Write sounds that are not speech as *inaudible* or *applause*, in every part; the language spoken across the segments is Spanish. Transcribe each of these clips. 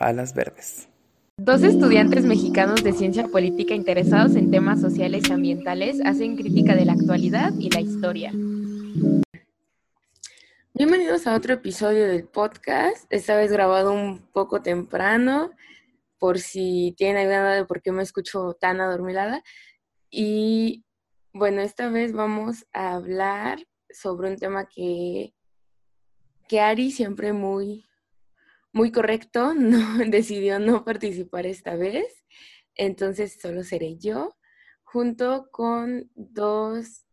Alas Verdes. Dos estudiantes mexicanos de ciencia política interesados en temas sociales y ambientales hacen crítica de la actualidad y la historia. Bienvenidos a otro episodio del podcast, esta vez grabado un poco temprano, por si tienen idea de por qué me escucho tan adormilada. Y bueno, esta vez vamos a hablar sobre un tema que, que Ari siempre muy, muy correcto *laughs* no, decidió no participar esta vez. Entonces solo seré yo, junto con dos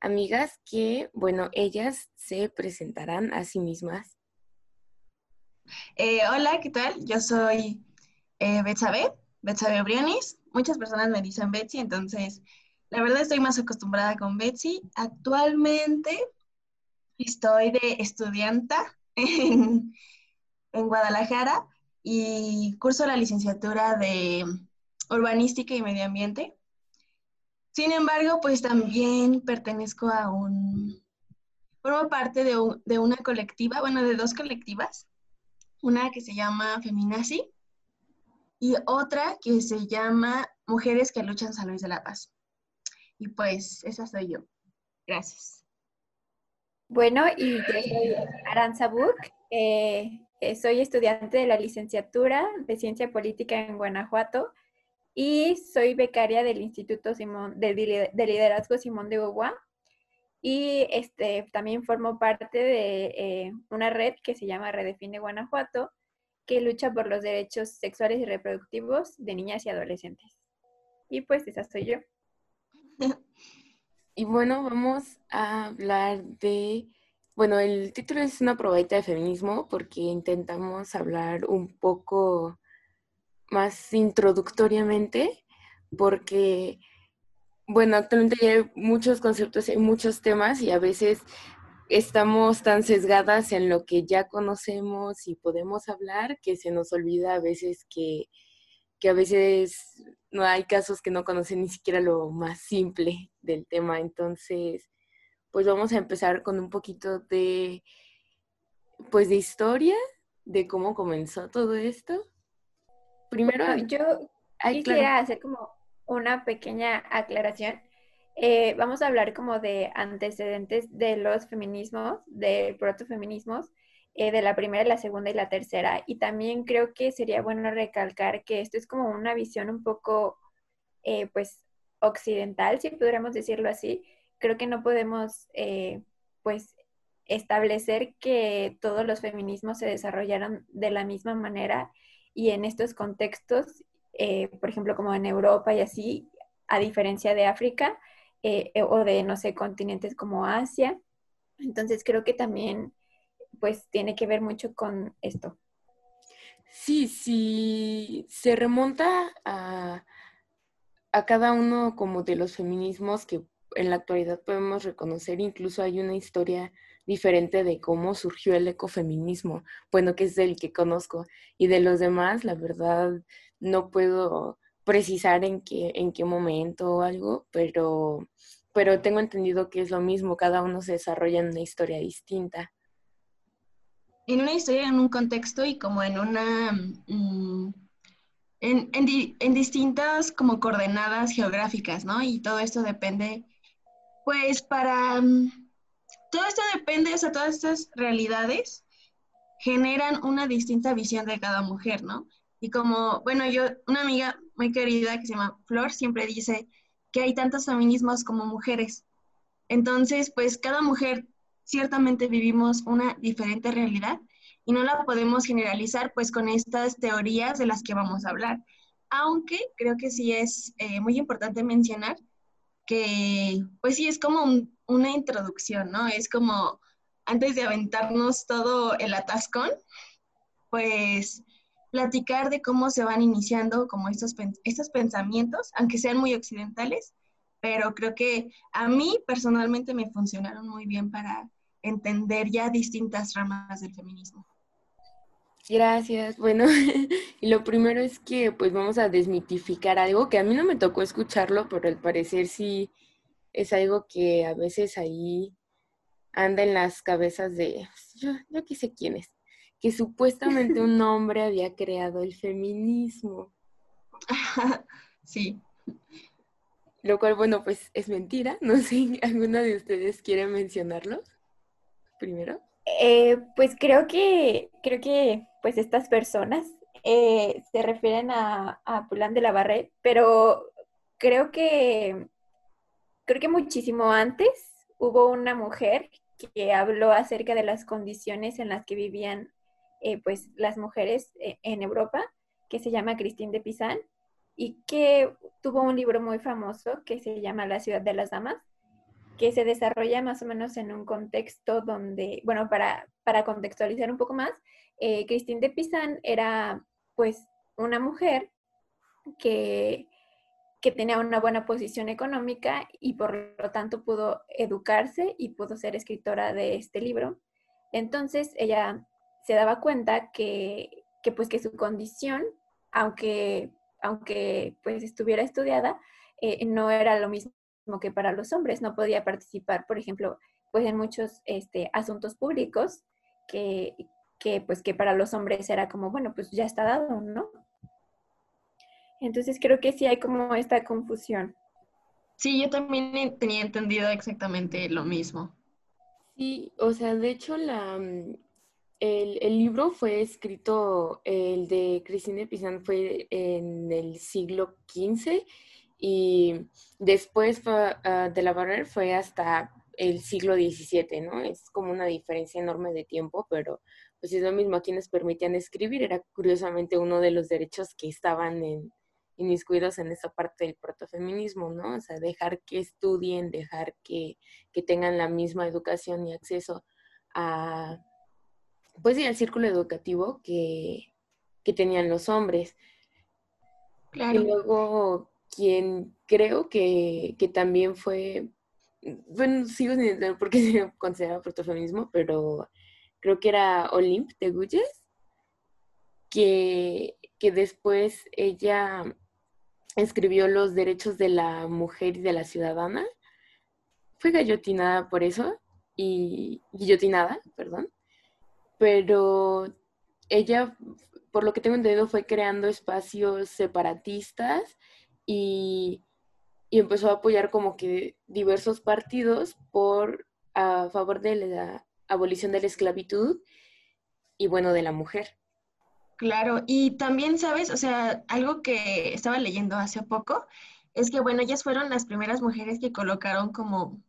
amigas que, bueno, ellas se presentarán a sí mismas. Eh, hola, ¿qué tal? Yo soy eh, Betsabe, Betsabe Brionis. Muchas personas me dicen Betsy, entonces la verdad estoy más acostumbrada con Betsy. Actualmente estoy de estudianta *laughs* en, en Guadalajara y curso la licenciatura de Urbanística y Medio Ambiente. Sin embargo, pues también pertenezco a un, formo parte de, de, una colectiva, bueno, de dos colectivas, una que se llama Feminazi y otra que se llama Mujeres que luchan San Luis de la Paz. Y pues esa soy yo. Gracias. Bueno, y yo soy Aranza eh, soy estudiante de la licenciatura de Ciencia Política en Guanajuato y soy becaria del Instituto Simón, de, Liderazgo Simón de Beauvoir. Y este, también formo parte de eh, una red que se llama Redefine Guanajuato, que lucha por los derechos sexuales y reproductivos de niñas y adolescentes. Y pues esa soy yo. *laughs* Y bueno, vamos a hablar de, bueno, el título es una probadita de feminismo porque intentamos hablar un poco más introductoriamente, porque, bueno, actualmente hay muchos conceptos, hay muchos temas y a veces estamos tan sesgadas en lo que ya conocemos y podemos hablar que se nos olvida a veces que, que a veces no hay casos que no conocen ni siquiera lo más simple del tema. Entonces, pues vamos a empezar con un poquito de, pues de historia, de cómo comenzó todo esto. Primero, yo quisiera hacer como una pequeña aclaración. Eh, vamos a hablar como de antecedentes de los feminismos, de protofeminismos, eh, de la primera, la segunda y la tercera. Y también creo que sería bueno recalcar que esto es como una visión un poco, eh, pues, occidental, si pudiéramos decirlo así. Creo que no podemos, pues, establecer que todos los feminismos se desarrollaron de la misma manera y en estos contextos, eh, por ejemplo, como en Europa y así, a diferencia de África eh, eh, o de, no sé, continentes como Asia. Entonces creo que también, pues, tiene que ver mucho con esto. Sí, sí, se remonta a, a cada uno como de los feminismos que en la actualidad podemos reconocer, incluso hay una historia diferente de cómo surgió el ecofeminismo, bueno, que es el que conozco, y de los demás, la verdad, no puedo precisar en qué, en qué momento o algo, pero, pero tengo entendido que es lo mismo, cada uno se desarrolla en una historia distinta. En una historia, en un contexto y como en una... Mm, en, en, distintas como coordenadas geográficas, ¿no? Y todo esto depende, pues, para mm, todo esto depende, o sea, todas estas realidades generan una distinta visión de cada mujer, ¿no? Y como, bueno, yo, una amiga muy querida que se llama Flor, siempre dice que hay tantos feminismos como mujeres. Entonces, pues cada mujer ciertamente vivimos una diferente realidad y no la podemos generalizar pues con estas teorías de las que vamos a hablar. Aunque creo que sí es eh, muy importante mencionar que pues sí es como un, una introducción, ¿no? Es como antes de aventarnos todo el atascón, pues platicar de cómo se van iniciando como estos, estos pensamientos, aunque sean muy occidentales, pero creo que a mí personalmente me funcionaron muy bien para entender ya distintas ramas del feminismo. Gracias. Bueno, *laughs* y lo primero es que pues vamos a desmitificar algo que a mí no me tocó escucharlo, pero al parecer sí es algo que a veces ahí anda en las cabezas de, yo, yo qué sé quién es, que supuestamente *laughs* un hombre había creado el feminismo. *laughs* sí. Lo cual, bueno, pues es mentira. No sé, ¿alguna de ustedes quiere mencionarlo primero? Eh, pues creo que, creo que pues estas personas eh, se refieren a, Pulán de la Barre, pero creo que, creo que muchísimo antes hubo una mujer que habló acerca de las condiciones en las que vivían eh, pues las mujeres en Europa, que se llama Christine de Pizan, y que tuvo un libro muy famoso que se llama La ciudad de las damas, que se desarrolla más o menos en un contexto donde, bueno, para, para contextualizar un poco más, eh, de Pizan era pues una mujer que, que tenía una buena posición económica y por lo tanto pudo educarse y pudo ser escritora de este libro. Entonces ella se daba cuenta que, que pues que su condición, aunque aunque pues estuviera estudiada, eh, no era lo mismo que para los hombres, no podía participar, por ejemplo, pues en muchos este, asuntos públicos que, que, pues que para los hombres era como, bueno, pues ya está dado, ¿no? Entonces creo que sí hay como esta confusión. Sí, yo también tenía entendido exactamente lo mismo. Sí, o sea, de hecho la, mm, el, libro fue escrito, el de Cristina Pizan fue en el siglo XV y después uh, de la Barrera fue hasta el siglo XVII, ¿no? Es como una diferencia enorme de tiempo, pero pues es lo mismo a quienes permitían escribir, era curiosamente uno de los derechos que estaban en, inmiscuidos en esa parte del protofeminismo, ¿no? O sea, dejar que estudien, dejar que, que tengan la misma educación y acceso a pues sí, al círculo educativo que, tenían los hombres. Claro. Y luego, quien creo que, también fue, bueno, sigo sin entender por qué *laughs* se considera protofeminismo, pero creo que era Olymp de Guyes, que, que después ella escribió los derechos de la mujer y de la ciudadana. Fue gallotinada por eso, y guillotinada, perdón pero ella, por lo que tengo entendido, fue creando espacios separatistas y, empezó a apoyar como que diversos partidos por a favor de la abolición de la esclavitud y bueno, de la mujer. Claro, y también, ¿sabes? O sea, algo que estaba leyendo hace poco es que, bueno, ellas fueron las primeras mujeres que colocaron como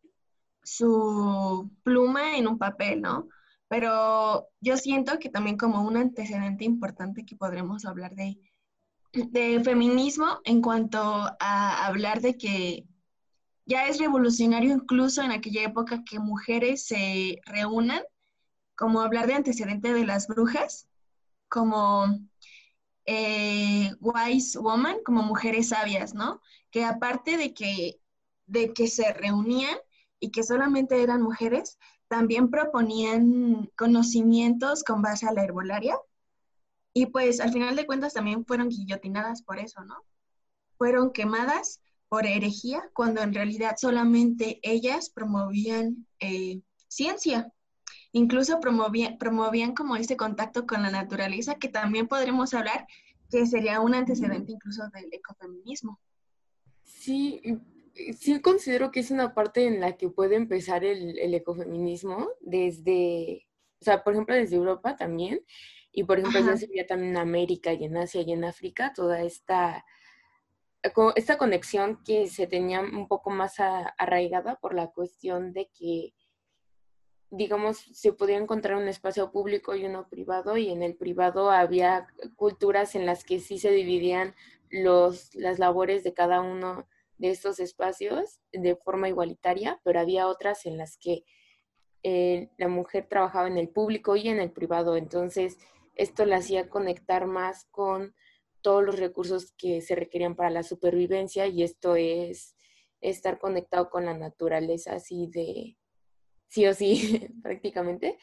su pluma en un papel, ¿no? pero yo siento que también como un antecedente importante que podremos hablar de, de feminismo en cuanto a hablar de que ya es revolucionario incluso en aquella época que mujeres se reúnan, como hablar de antecedente de las brujas, como eh, wise woman, como mujeres sabias, ¿no? Que aparte de que, de que se reunían y que solamente eran mujeres, también proponían conocimientos con base a la herbolaria y pues al final de cuentas también fueron guillotinadas por eso, ¿no? Fueron quemadas por herejía cuando en realidad solamente ellas promovían eh, ciencia. Incluso promovían, promovían como este contacto con la naturaleza que también podremos hablar que sería un antecedente incluso del ecofeminismo. Sí, sí considero que es una parte en la que puede empezar el, ecofeminismo desde, o sea, por ejemplo, desde Europa también, y por ejemplo, ya sería también en América y en Asia y en África, toda esta, esta conexión que se tenía un poco más arraigada por la cuestión de que, digamos, se podía encontrar un espacio público y uno privado, y en el privado había culturas en las que sí se dividían los, las labores de cada uno de estos espacios de forma igualitaria, pero había otras en las que eh, la mujer trabajaba en el público y en el privado. Entonces, esto la hacía conectar más con todos los recursos que se requerían para la supervivencia y esto es estar conectado con la naturaleza así de sí o sí *laughs* prácticamente.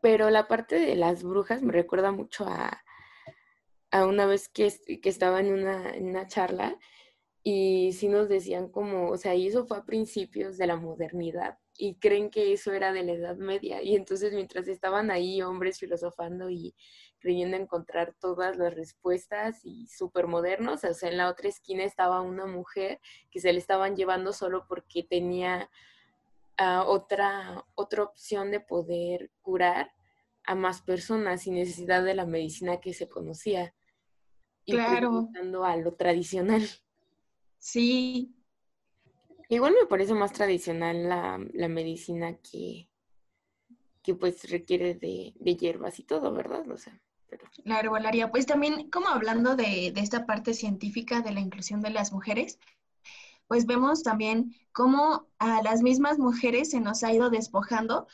Pero la parte de las brujas me recuerda mucho a, a una vez que, que estaba en una, una charla y sí nos decían como, o sea, y eso fue a principios de la modernidad, y creen que eso era de la Edad Media. Y entonces mientras estaban ahí hombres filosofando y creyendo encontrar todas las respuestas y súper modernos, o sea, en la otra esquina estaba una mujer que se le estaban llevando solo porque tenía ah, otra, otra opción de poder curar a más personas sin necesidad de la medicina que se conocía. Claro. a lo tradicional. Sí, Igual me parece más tradicional la, medicina que, que pues requiere de, hierbas y todo, ¿verdad? O sea, La herbolaria, pues también como hablando de, de esta parte científica de la inclusión de las mujeres, pues vemos también cómo a las mismas mujeres se nos ha ido despojando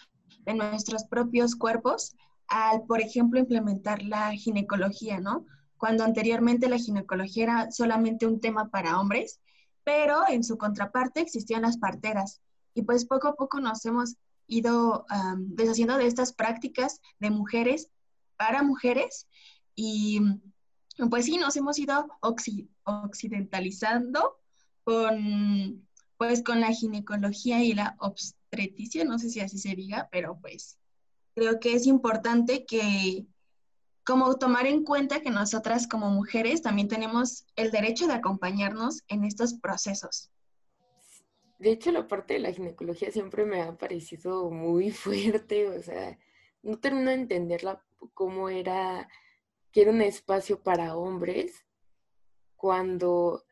de nuestros propios cuerpos al, por ejemplo, implementar la ginecología, ¿no? Cuando anteriormente la ginecología era solamente un tema para hombres, pero en su contraparte existían las parteras. Y pues poco a poco nos hemos ido deshaciendo de estas prácticas de mujeres para mujeres y pues sí, nos hemos ido occidentalizando con, pues, con la ginecología y la obstetricia, no sé si así se diga, pero pues creo que es importante que como tomar en cuenta que nosotras como mujeres también tenemos el derecho de acompañarnos en estos procesos. De hecho, la parte de la ginecología siempre me ha parecido muy *laughs* fuerte, o sea, no termino de entenderla cómo era que era un espacio para hombres cuando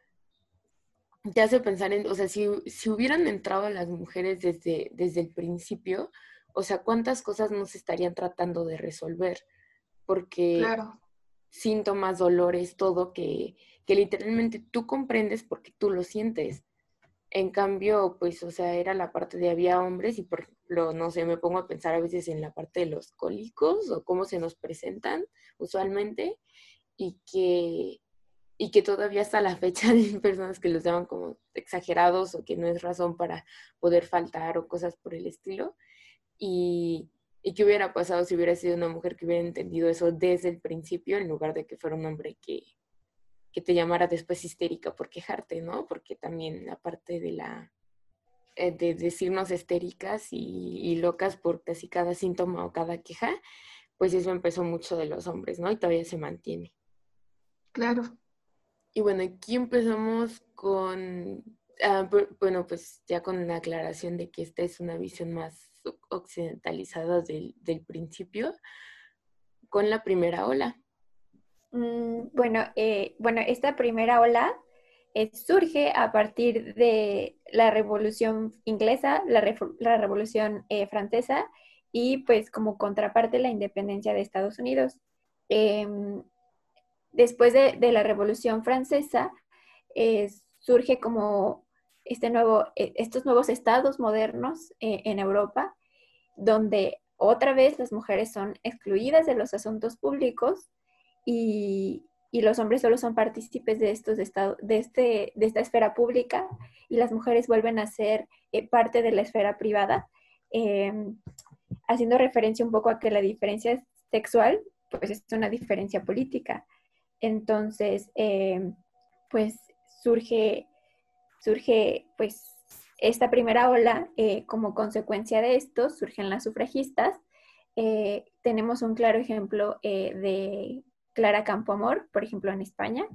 te hace pensar en, o sea, si, si hubieran entrado las mujeres desde, desde el principio, o sea, cuántas cosas no se estarían tratando de resolver porque síntomas, dolores, todo que, que literalmente tú comprendes porque tú lo sientes. En cambio, pues, o sea, era la parte de había hombres y por ejemplo, no sé, me pongo a pensar a veces en la parte de los cólicos o cómo se nos presentan usualmente y que, y que todavía hasta la fecha *laughs* hay personas que los llaman como exagerados o que no es razón para poder faltar o cosas por el estilo. Y, ¿Y qué hubiera pasado si hubiera sido una mujer que hubiera entendido eso desde el principio en lugar de que fuera un hombre que, que te llamara después histérica por quejarte, ¿no? Porque también aparte de la eh, de decirnos histéricas y, locas por casi cada síntoma o cada queja, pues eso empezó mucho de los hombres, ¿no? Y todavía se mantiene. Claro. Y bueno, aquí empezamos con, ah, bueno, pues ya con la aclaración de que esta es una visión más occidentalizadas del, principio con la primera ola? Mm, bueno, eh, bueno, esta primera ola eh, surge a partir de la Revolución Inglesa, la, Revolución eh, Francesa y pues como contraparte la independencia de Estados Unidos. Em, después de, de, la Revolución Francesa surge como este nuevo, eh, estos nuevos estados modernos eh, en Europa, donde otra vez las mujeres son excluidas de los asuntos públicos y, los hombres solo son partícipes de, estos estados, de, este, de esta esfera pública y las mujeres vuelven a ser eh, parte de la esfera privada, em, haciendo referencia un poco a que la diferencia sexual pues es una diferencia política. Entonces, em, pues surge surge pues esta primera ola, eh, como consecuencia de esto, surgen las sufragistas. Eh, tenemos un claro ejemplo eh, de Clara Campoamor, por ejemplo, en España,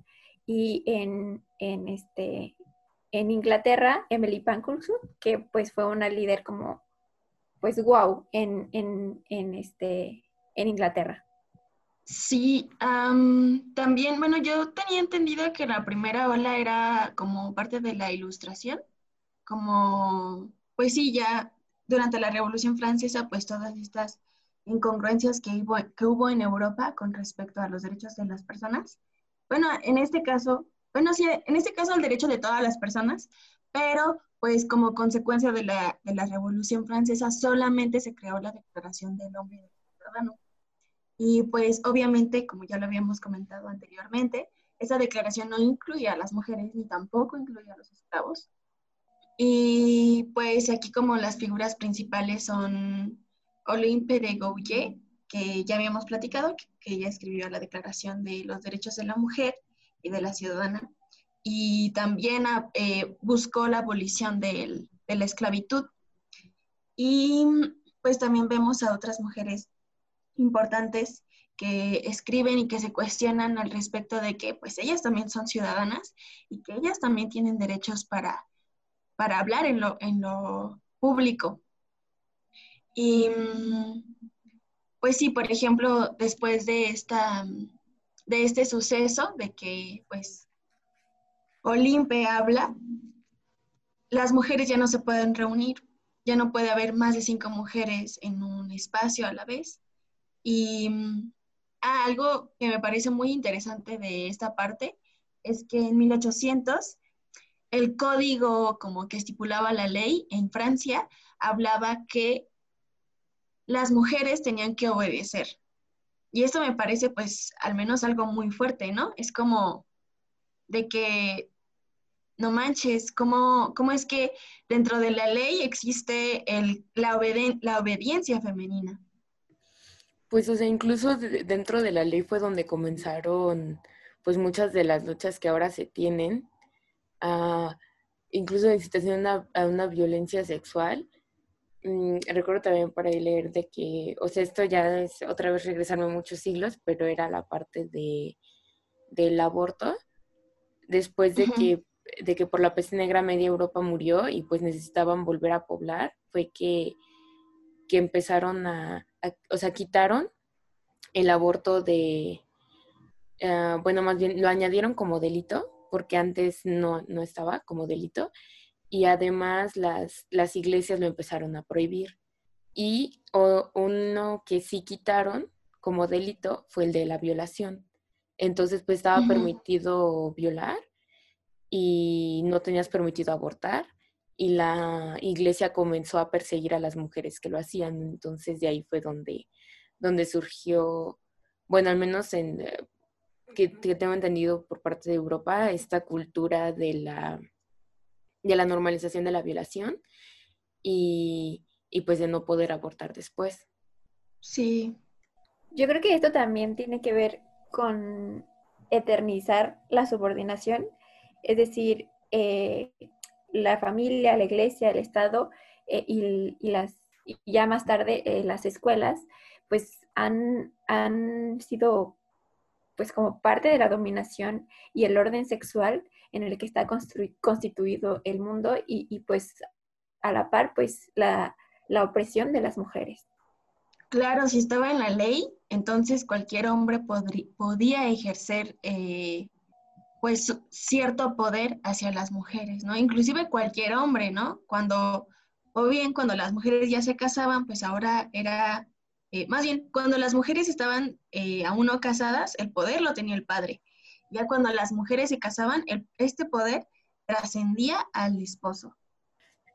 y en, este, en Inglaterra, Emily Pankhurst, que pues fue una líder como, pues wow, en, en, este, en Inglaterra. Sí, también, bueno, yo tenía entendido que la primera ola era como parte de la ilustración, como, pues sí, ya durante la Revolución Francesa, pues todas estas incongruencias que hubo, que hubo en Europa con respecto a los derechos de las personas. Bueno, en este caso, bueno, sí, en este caso el derecho de todas las personas, pero pues como consecuencia de la, de la Revolución Francesa solamente se creó la Declaración del Hombre y del Ciudadano y pues obviamente, como ya lo habíamos comentado anteriormente, esa declaración no incluye a las mujeres ni tampoco incluye a los esclavos. Y pues aquí como las figuras principales son Olympe de Gouget, que ya habíamos platicado, que, ella escribió la Declaración de los Derechos de la Mujer y de la Ciudadana, y también eh, buscó la abolición de la esclavitud. Y pues también vemos a otras mujeres importantes que escriben y que se cuestionan al respecto de que pues ellas también son ciudadanas y que ellas también tienen derechos para, para hablar en lo, en lo público. Y pues sí, por ejemplo, después de, esta, de este suceso, de que pues Olimpe habla, las mujeres ya no se pueden reunir, ya no puede haber más de cinco mujeres en un espacio a la vez. Y ah, algo que me parece muy interesante de esta parte es que en 1800 el código como que estipulaba la ley en Francia hablaba que las mujeres tenían que obedecer. Y esto me parece pues al menos algo muy fuerte, ¿no? Es como de que, no manches, ¿cómo, cómo es que dentro de la ley existe el, la obediencia femenina? Pues, o sea, incluso dentro de la ley fue donde comenzaron pues muchas de las luchas que ahora se tienen, a, incluso la situación a una violencia sexual. Mm, recuerdo también por ahí leer de que, o sea, esto ya es otra vez regresarme muchos siglos, pero era la parte de, del aborto, después de, que, de que por la peste negra media Europa murió y pues necesitaban volver a poblar, fue que, que empezaron a, o sea, quitaron el aborto de, ah, bueno, más bien lo añadieron como delito, porque antes no, no estaba como delito, y además las, las iglesias lo empezaron a prohibir. Y uno que sí quitaron como delito fue el de la violación. Entonces, pues estaba permitido violar y no tenías permitido abortar y la iglesia comenzó a perseguir a las mujeres que lo hacían. Entonces, de ahí fue donde, donde surgió, bueno, al menos en, eh, que tengo entendido por parte de Europa, esta cultura de la de la normalización de la violación y, pues de no poder abortar después. Sí. Yo creo que esto también tiene que ver con eternizar la subordinación, es decir, eh, la familia, la iglesia, el Estado eh, y, las, ya más tarde eh, las escuelas, pues han, han sido pues como parte de la dominación y el orden sexual en el que está constituido el mundo y, pues a la par pues la, opresión de las mujeres. Claro, si estaba en la ley, entonces cualquier hombre podía ejercer eh, pues cierto poder hacia las mujeres, ¿no? Inclusive cualquier hombre, ¿no? Cuando, o bien cuando las mujeres ya se casaban, pues ahora era, eh, más bien, cuando las mujeres estaban eh, aún no casadas, el poder lo tenía el padre. Ya cuando las mujeres se casaban, este poder trascendía al esposo.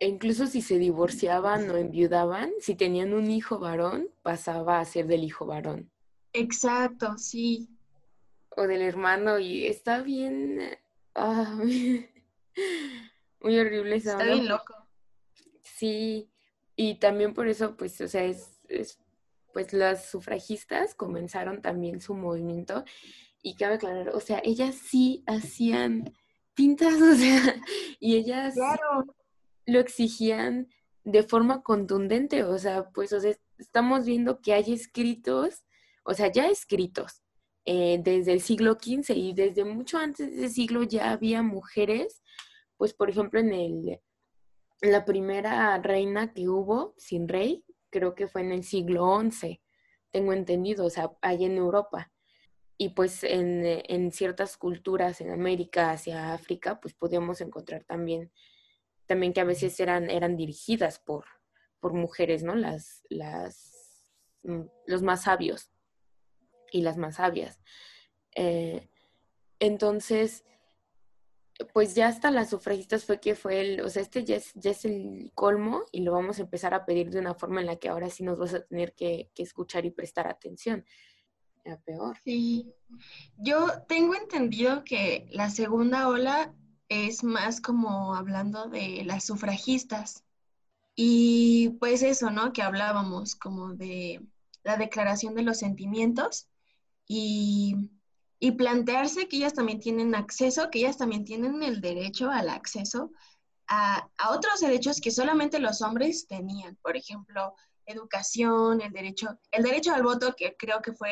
E incluso si se divorciaban o enviudaban, si tenían un hijo varón, pasaba a ser del hijo varón. Exacto, sí. O del hermano, y está bien. *laughs* Muy horrible esa Está bien loco. Sí, y también por eso, pues, o sea, es, es, pues las sufragistas comenzaron también su movimiento y cabe aclarar, o sea, ellas sí hacían pintas, *laughs* o sea, y ellas lo exigían de forma contundente, o sea, pues o sea, estamos viendo que hay escritos, o sea, ya escritos eh, desde el siglo XV y desde mucho antes de ese siglo ya había mujeres, pues por ejemplo en el, la primera reina que hubo sin rey, creo que fue en el siglo XI, tengo entendido, o sea, allá en Europa y pues eh, en, ciertas culturas en América, hacia África, pues podíamos encontrar también, también que a veces eran, eran dirigidas por, por mujeres, ¿no? Las, las, mm, los más sabios y las más sabias. Eh, entonces, pues ya hasta las sufragistas fue que fue el, o sea, este ya es, el colmo y lo vamos a empezar a pedir de una forma en la que ahora sí nos vas a tener que, que escuchar y prestar atención peor. Sí, yo tengo entendido que la segunda ola es más como hablando de las sufragistas. Y pues eso, ¿no? Que hablábamos como de la declaración de los sentimientos y, plantearse que ellas también tienen acceso, que ellas también tienen el derecho al acceso a, otros derechos que solamente los hombres tenían. Por ejemplo, educación, el derecho, el derecho al voto, que creo que fue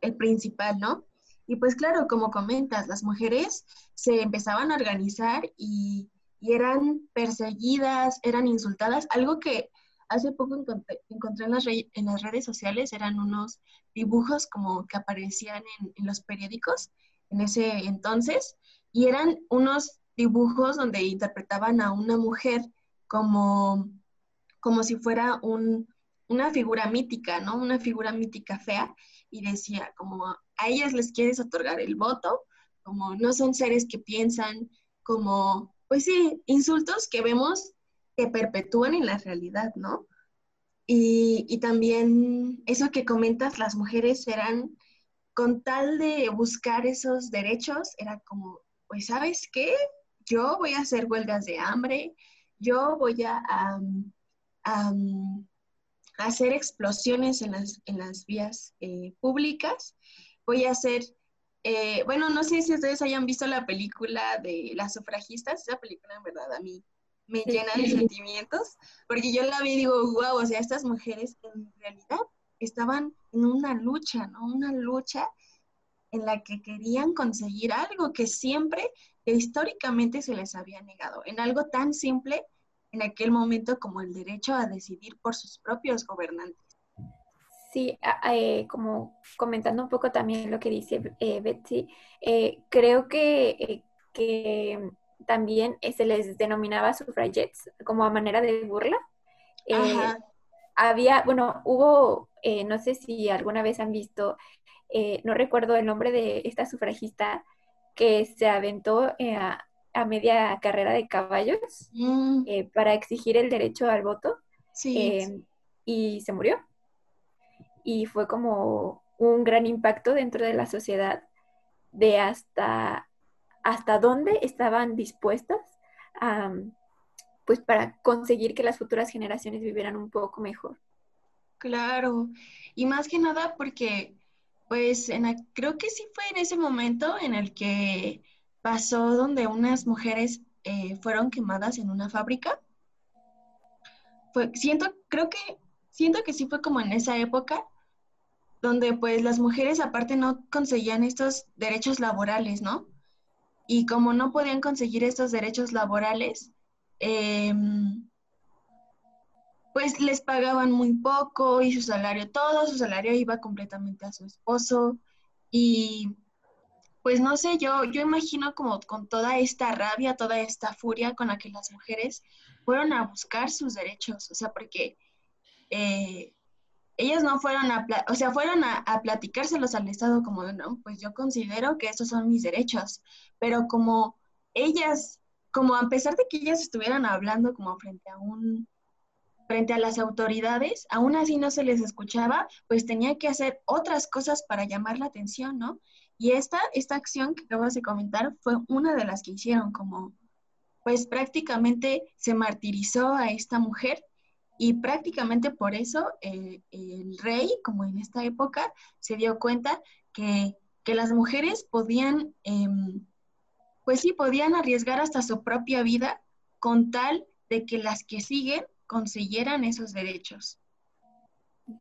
el, principal, ¿no? Y pues claro, como comentas, las mujeres se empezaban a organizar y, eran perseguidas, eran insultadas, algo que hace poco encontré, en, las en, las redes sociales, eran unos dibujos como que aparecían en, en, los periódicos en ese entonces, y eran unos dibujos donde interpretaban a una mujer como, como si fuera un, una figura mítica, ¿no? Una figura mítica fea, y decía como a ellas les quieres otorgar el voto, como no son seres que piensan, como, pues sí, insultos que vemos que perpetúan en la realidad, ¿no? Y, y también eso que comentas, las mujeres eran, con tal de buscar esos derechos, era como, pues sabes qué, yo voy a hacer huelgas de hambre, yo voy a, hacer explosiones en las, en las vías eh, públicas voy a hacer, eh, bueno, no sé si ustedes hayan visto la película de las sufragistas, esa película en verdad a mí me llena de *laughs* sentimientos, porque yo la vi y digo, wow, o sea, estas mujeres en realidad estaban en una lucha, ¿no? Una lucha en la que querían conseguir algo que siempre, que históricamente se les había negado, en algo tan simple en aquel momento como el derecho a decidir por sus propios gobernantes. Sí, eh, como comentando un poco también lo que dice eh, Betsy, eh, creo que, que, también se les denominaba suffragettes como a manera de burla. había, bueno, hubo, no sé si alguna vez han visto, no recuerdo el nombre de esta sufragista que se aventó a, a, media carrera de caballos mm. para exigir el derecho al voto sí. y se murió y fue como un gran impacto dentro de la sociedad de hasta, hasta dónde estaban dispuestas pues para conseguir que las futuras generaciones vivieran un poco mejor. Claro, y más que nada porque pues en, creo que sí fue en ese momento en el que pasó donde unas mujeres eh, fueron quemadas en una fábrica. Siento, creo que, siento que sí fue como en esa época donde pues las mujeres aparte no conseguían estos derechos laborales, ¿no? Y como no podían conseguir estos derechos laborales, em, pues les pagaban muy poco y su salario, todo su salario iba completamente a su esposo. Y pues no sé, yo, yo imagino como con toda esta rabia, toda esta furia con la que las mujeres fueron a buscar sus derechos, o sea, porque eh, ellas no fueron a, o sea, fueron a, platicárselos al Estado como, no, pues yo considero que estos son mis derechos, pero como ellas, como a pesar de que ellas estuvieran hablando como frente a un, frente a las autoridades, aún así no se les escuchaba, pues tenía que hacer otras cosas para llamar la atención, ¿no? Y esta, esta acción que acabas de comentar fue una de las que hicieron, como, pues prácticamente se martirizó a esta mujer y prácticamente por eso el, rey, como en esta época, se dio cuenta que, las mujeres podían, em, pues sí, podían arriesgar hasta su propia vida con tal de que las que siguen consiguieran esos derechos.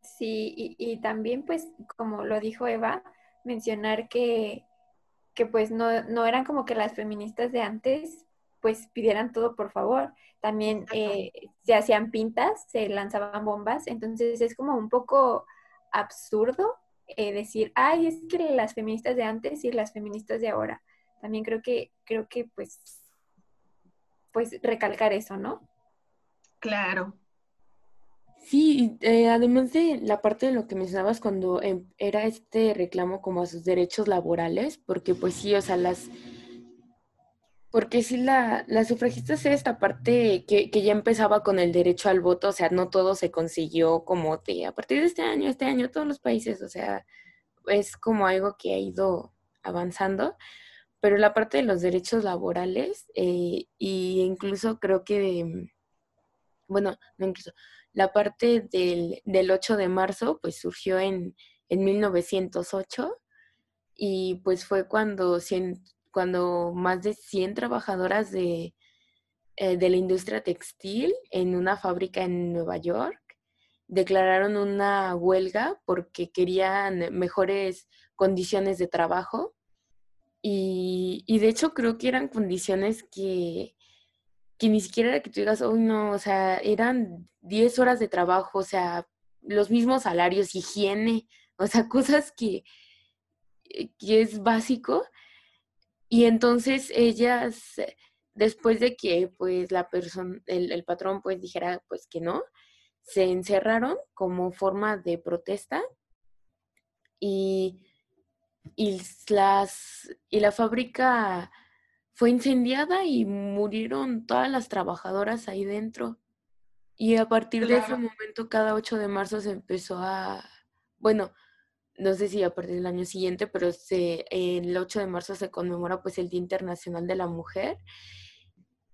Sí, y, también pues, como lo dijo Eva, mencionar que, que pues no, no eran como que las feministas de antes pues pidieran todo por favor. También eh, se hacían pintas, se lanzaban bombas, entonces es como un poco absurdo eh, decir, ay, es que las feministas de antes y las feministas de ahora. También creo que, creo que pues, pues recalcar eso, ¿no? Claro. Sí, eh, además de la parte de lo que mencionabas cuando em, era este reclamo como a sus derechos laborales, porque pues sí, o sea, las porque si la, las sufragistas era esta parte que, que, ya empezaba con el derecho al voto, o sea, no todo se consiguió como de a partir de este año, este año, todos los países, o sea, es como algo que ha ido avanzando, pero la parte de los derechos laborales, eh, y incluso creo que, bueno, no incluso, la parte del, del 8 de marzo, pues surgió en, en 1908, y pues fue cuando cuando más de 100 trabajadoras de, eh, de la industria textil en una fábrica en Nueva York. Declararon una huelga porque querían mejores condiciones de trabajo. Y, de hecho creo que eran condiciones que, que ni siquiera era que tú digas, uy, no, o sea, eran 10 horas de trabajo, o sea, los mismos salarios, higiene, o sea, *laughs* cosas que, que es básico. Y entonces ellas, después de que pues la persona, el, el patrón pues dijera pues que no, se encerraron como forma de protesta y, y, las, y la fábrica fue incendiada y murieron todas las trabajadoras ahí dentro. Y a partir de ese momento, cada 8 de marzo se empezó a, bueno, no sé si a partir del año siguiente, pero el 8 de marzo se conmemora pues el Día Internacional de la Mujer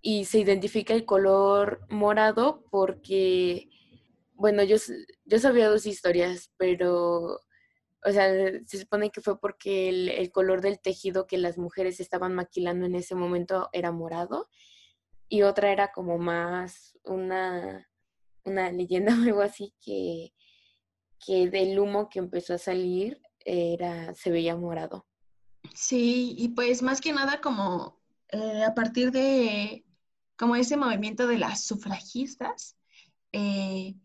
y se identifica el color morado porque, bueno, yo, yo sabía dos historias, pero o sea, se supone que fue porque el, color del tejido que las mujeres estaban maquilando en ese momento era morado y otra era como más una, una leyenda *laughs* o algo así que, que del humo que empezó a salir era, se veía morado. Sí, y pues más que nada como eh, a partir de como ese movimiento de las sufragistas, eh,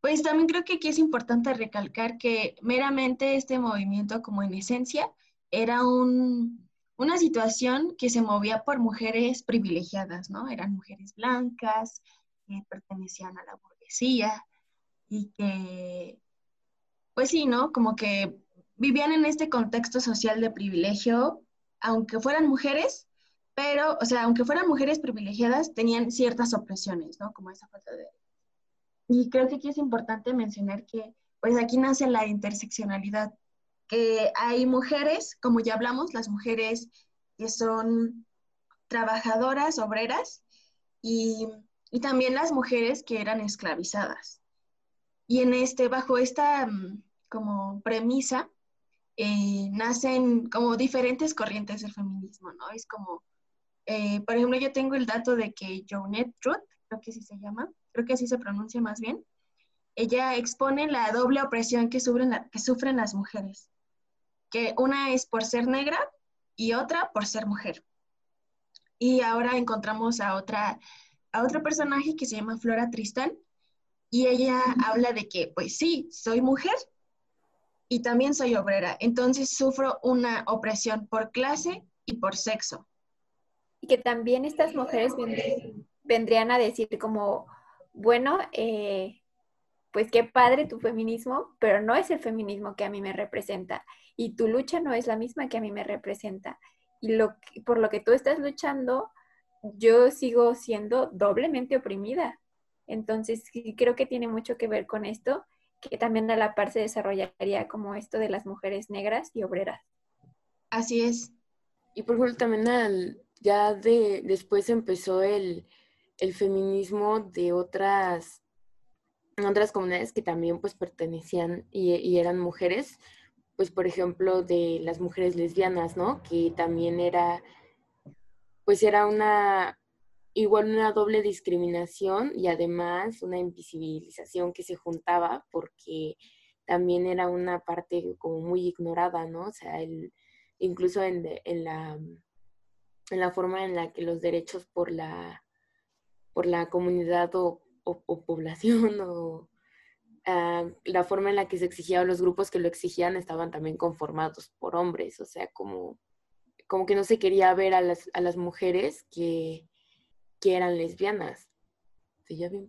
pues también creo que aquí es importante recalcar que meramente este movimiento como en esencia era un, una situación que se movía por mujeres privilegiadas, ¿no? Eran mujeres blancas que pertenecían a la burguesía y que, pues sí, ¿no? Como que vivían en este contexto social de privilegio, aunque fueran mujeres, pero, o sea, aunque fueran mujeres privilegiadas, tenían ciertas opresiones, ¿no? Como esa falta de y creo que aquí es importante mencionar que pues aquí nace la interseccionalidad, que hay mujeres, como ya hablamos, las mujeres que son trabajadoras, obreras, y, y también las mujeres que eran esclavizadas. Y en este, bajo esta mm, como premisa, eh, nacen como diferentes corrientes del feminismo, ¿no? Es como, eh, por ejemplo, yo tengo el dato de que Jonette Truth, creo que sí se llama, creo que así se pronuncia más bien, ella expone la doble opresión que sufren, que sufren las mujeres, que una es por ser negra y otra por ser mujer. Y ahora encontramos a otra, a otro personaje que se llama Flora Tristán, y ella habla de que, pues sí, soy mujer y también soy obrera, entonces sufro una opresión por clase y por sexo. Y que también estas mujeres vendrían a decir como, bueno, eh, pues qué padre tu feminismo, pero no es el feminismo que a mí me representa. Y tu lucha no es la misma que a mí me representa. Y lo por lo que tú estás luchando, yo sigo siendo doblemente oprimida. Entonces, creo que tiene mucho que ver con esto, que también a la par se desarrollaría como esto de las mujeres negras y obreras. Así es. Y por ejemplo, también ya de, después empezó el, el feminismo de otras, otras comunidades que también pues pertenecían y, eran mujeres, pues por ejemplo de las mujeres lesbianas, ¿no? Que también era, pues era una, igual una doble discriminación y además una invisibilización que se juntaba porque también era una parte como muy ignorada, ¿no? O sea, el, incluso en, en, la, en la forma en la que los derechos por la por la comunidad o, población *laughs* o ah, la forma en la que se exigía los grupos que lo exigían estaban también conformados por hombres, o sea, como, como que no se quería ver a las, a las mujeres que, que eran lesbianas.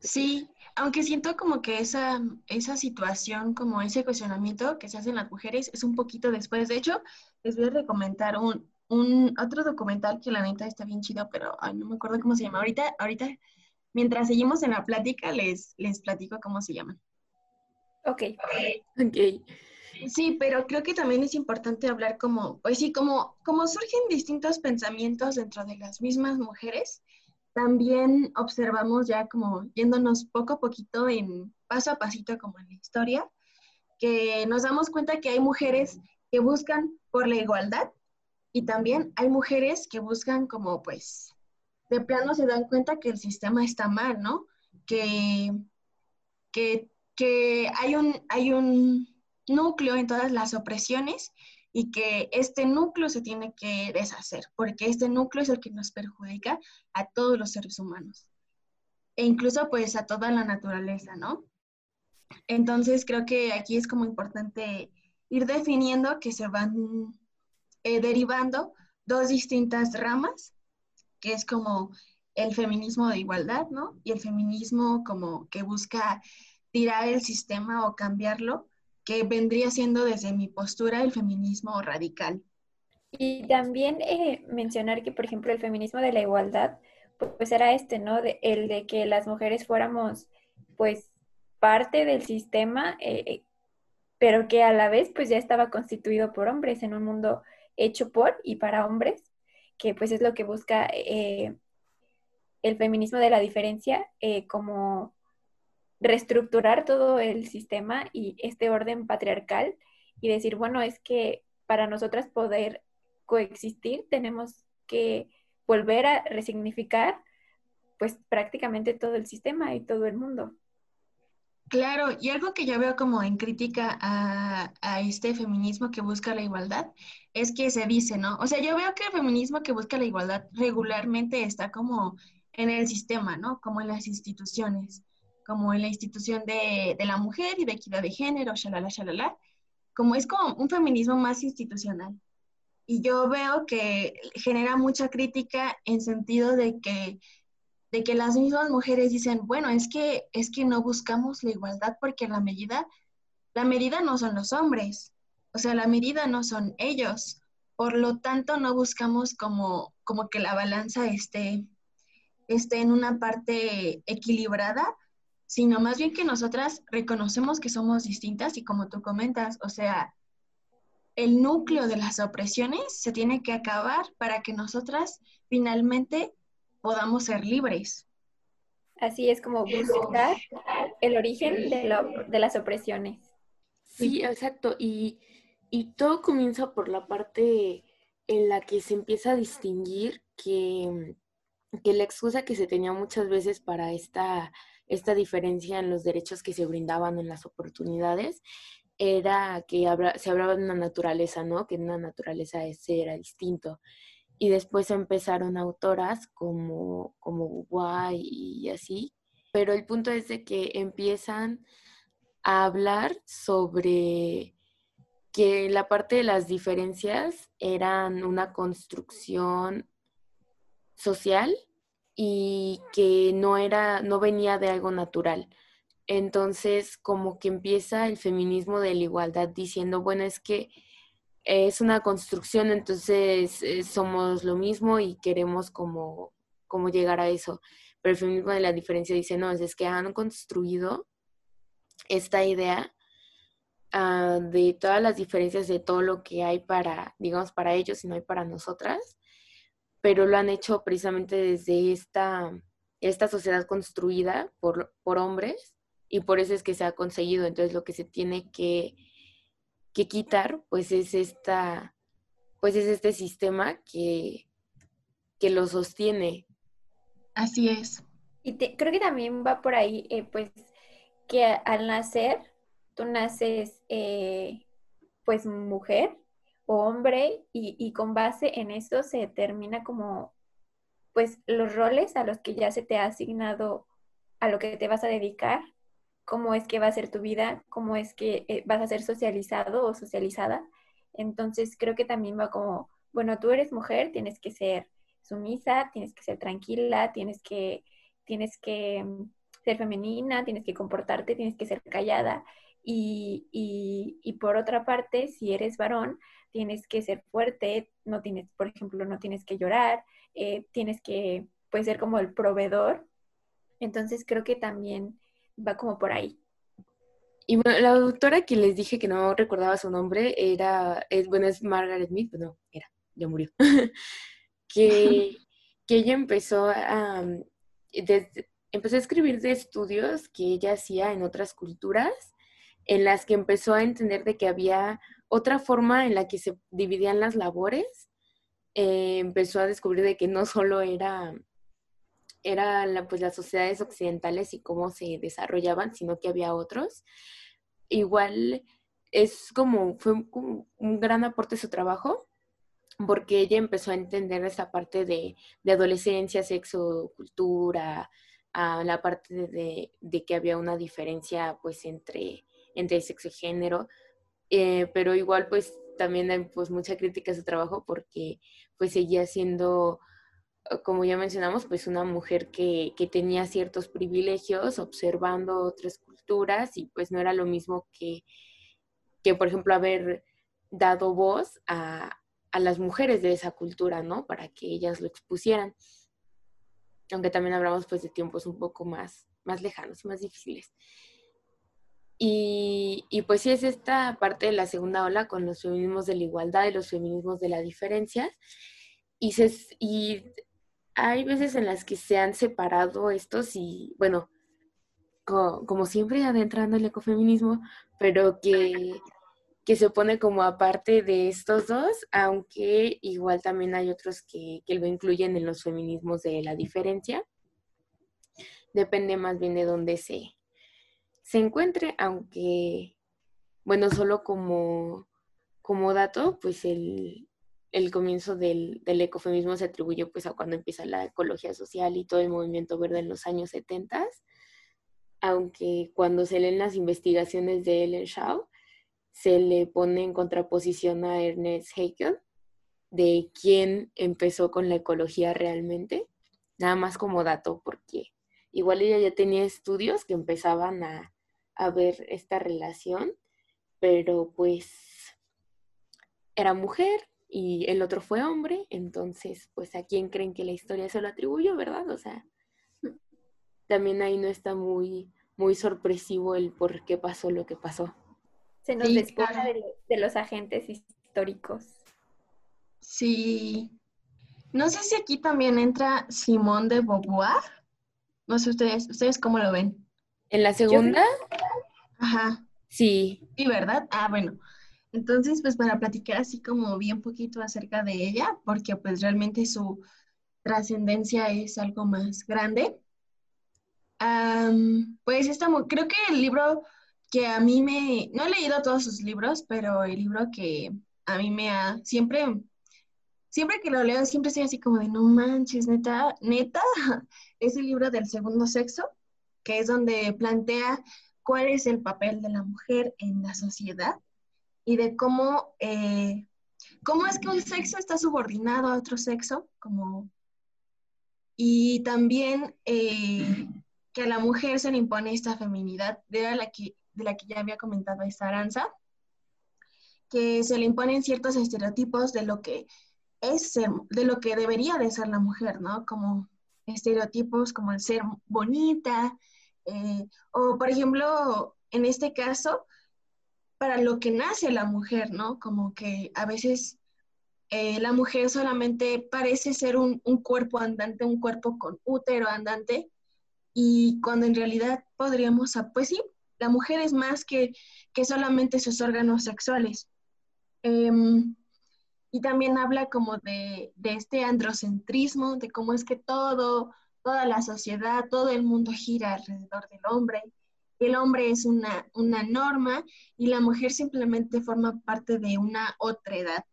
Sí, aunque siento como que esa, esa situación, como ese cuestionamiento que se hacen las mujeres es un poquito después. De hecho, les voy a recomendar un, un otro documental que la neta está bien chido, pero no me acuerdo cómo se llama. Ahorita, ahorita Mientras seguimos en la plática, les, les platico cómo se llaman. Ok. Ok. Sí, pero creo que también es importante hablar como, pues sí, como, como surgen distintos pensamientos dentro de las mismas mujeres, también observamos ya como yéndonos poco a poquito en paso a pasito como en la historia, que nos damos cuenta que hay mujeres que buscan por la igualdad y también hay mujeres que buscan como pues de plano se dan cuenta que el sistema está mal, ¿no? Que, que, que hay, un, hay un núcleo en todas las opresiones y que este núcleo se tiene que deshacer, porque este núcleo es el que nos perjudica a todos los seres humanos e incluso pues a toda la naturaleza, ¿no? Entonces creo que aquí es como importante ir definiendo que se van eh, derivando dos distintas ramas, que es como el feminismo de igualdad, ¿no? Y el feminismo como que busca tirar el sistema o cambiarlo que vendría siendo desde mi postura el feminismo radical. Y también eh, mencionar que, por ejemplo, el feminismo de la igualdad, pues era este, ¿no? el de que las mujeres fuéramos, pues, parte del sistema, eh, eh, pero que a la vez, pues, ya estaba constituido por hombres en un mundo hecho por y para hombres, que pues es lo que busca el feminismo de la diferencia como reestructurar todo el sistema y este orden patriarcal y decir, bueno, es que para nosotras poder coexistir tenemos que volver a resignificar pues prácticamente todo el sistema y todo el mundo. Claro, y algo que yo veo como en crítica a, a, este feminismo que busca la igualdad es que se dice, ¿no? O sea, yo veo que el feminismo que busca la igualdad regularmente está como en el sistema, ¿no? Como en las instituciones como en la institución de, de la mujer y de equidad de género, shalala, shalala, como es como un feminismo más institucional. Y yo veo que genera mucha crítica en sentido de que, de que las mismas mujeres dicen, bueno, es que, es que no buscamos la igualdad porque la medida, la medida no son los hombres, o sea, la medida no son ellos. Por lo tanto, no buscamos como, como que la balanza esté, esté en una parte equilibrada, sino más bien que nosotras reconocemos que somos distintas y como tú comentas, o sea, el núcleo de las opresiones se tiene que acabar para que nosotras finalmente podamos ser libres. Así es como buscar el origen de, las opresiones. Sí, exacto. Y, y, todo comienza por la parte en la que se empieza a distinguir que, que la excusa que se tenía muchas veces para esta esta diferencia en los derechos que se brindaban en las oportunidades era que se hablaba de una naturaleza, ¿no? Que una naturaleza ese era distinto. Y después empezaron autoras como, como Guay y así. Pero el punto es de que empiezan a hablar sobre que la parte de las diferencias eran una construcción social y que no era, no venía de algo natural. Entonces, como que empieza el feminismo de la igualdad diciendo, bueno, es que es una construcción, entonces eh, somos lo mismo y queremos como, como llegar a eso. Pero el feminismo de la diferencia dice, no, es, que han construido esta idea ah, de todas las diferencias de todo lo que hay para, digamos, para ellos y no hay para nosotras pero lo han hecho precisamente desde esta, esta sociedad construida por, por hombres y por eso es que se ha conseguido. Entonces lo que se tiene que, que quitar pues es esta pues es este sistema que, que lo sostiene. Así es. Y creo que también va por ahí, eh, pues, que al nacer, tú naces, eh, pues, mujer, hombre y, con base en eso se determina como pues los roles a los que ya se te ha asignado a lo que te vas a dedicar, cómo es que va a ser tu vida, cómo es que eh, vas a ser socializado o socializada. Entonces creo que también va como, bueno, tú eres mujer, tienes que ser sumisa, tienes que ser tranquila, tienes que, tienes que mm, ser femenina, tienes que comportarte, tienes que ser callada. Y, y, y por otra parte, si eres varón, tienes que ser fuerte, no tienes, por ejemplo, no tienes que llorar, eh, tienes que, pues, ser como el proveedor. Entonces creo que también va como por ahí. Y bueno, la doctora que les dije que no recordaba su nombre era, es, bueno, es Margaret Smith, pero no, era, ya murió. *laughs* que, *laughs* que ella empezó a, empezó a escribir de estudios que ella hacía en otras culturas, en las que empezó a entender de que había otra forma en la que se dividían las labores, eh, empezó a descubrir de que no solo era eran pues las sociedades occidentales y cómo se desarrollaban, sino que había otros. Igual es como, fue un gran aporte su trabajo, porque ella empezó a entender esa parte de, adolescencia, sexo, cultura, la parte de, que había una diferencia pues entre, entre sexo y género, eh, pero igual pues también hay pues mucha crítica a su trabajo porque pues seguía siendo como ya mencionamos, pues una mujer que, tenía ciertos privilegios observando otras culturas y pues no era lo mismo que, que por ejemplo, haber dado voz a, las mujeres de esa cultura, ¿no? Para que ellas lo expusieran. Aunque también hablamos pues de tiempos un poco más, más lejanos, más difíciles. Y, pues sí es esta parte de la segunda ola con los feminismos de la igualdad y los feminismos de la diferencia. Y, se, y hay veces en las que se han separado estos y, bueno, como siempre adentrando el ecofeminismo, pero que, que, se pone como aparte de estos dos, aunque igual también hay otros que, que lo incluyen en los feminismos de la diferencia. Depende más bien de dónde se, se encuentre, aunque, bueno, solo como, como dato, pues el, el comienzo del, ecofeminismo se atribuyó pues a cuando empieza la ecología social y todo el movimiento verde en los años 70, aunque cuando se leen las investigaciones de Ellen Shaw, se le pone en contraposición a Ernest Haeckel de quién empezó con la ecología realmente, nada más como dato, porque igual ella ya tenía estudios que empezaban a, a ver esta relación, pero pues era mujer, y el otro fue hombre, entonces, pues a quién creen que la historia se lo atribuyó, ¿verdad? O sea, también ahí no está muy, muy sorpresivo el por qué pasó lo que pasó. Se nos sí, de, los agentes históricos. Sí. No sé si aquí también entra Simón de Beauvoir. No sé ustedes, ¿ustedes cómo lo ven? ¿En la segunda? Ajá. Sí. Sí, ¿verdad? Ah, bueno. Entonces, pues para platicar así como bien poquito acerca de ella, porque pues realmente su trascendencia es algo más grande. pues estamos, creo que el libro que a mí me, no he leído todos sus libros, pero el libro que a mí me ha, siempre, siempre que lo leo, siempre estoy así como de, no manches, neta, neta, *laughs* es el libro del segundo sexo, que es donde plantea cuál es el papel de la mujer en la sociedad y de cómo, eh, cómo es que un sexo está subordinado a otro sexo, como, y también eh, que a la mujer se le impone esta feminidad, de la que, de la que ya había comentado esta Aranza, que se le imponen ciertos estereotipos de lo que es de lo que debería de ser la mujer, ¿no? Como estereotipos como el ser bonita, eh, o por ejemplo, en este caso, para lo que nace la mujer, ¿no? Como que a veces eh, la mujer solamente parece ser un, cuerpo andante, un cuerpo con útero andante, y cuando en realidad podríamos, pues sí, la mujer es más que, que solamente sus órganos sexuales. Em, y también habla como de, de, este androcentrismo, de cómo es que todo, toda la sociedad, todo el mundo gira alrededor del hombre, el hombre es una, una norma y la mujer simplemente forma parte de una otra edad.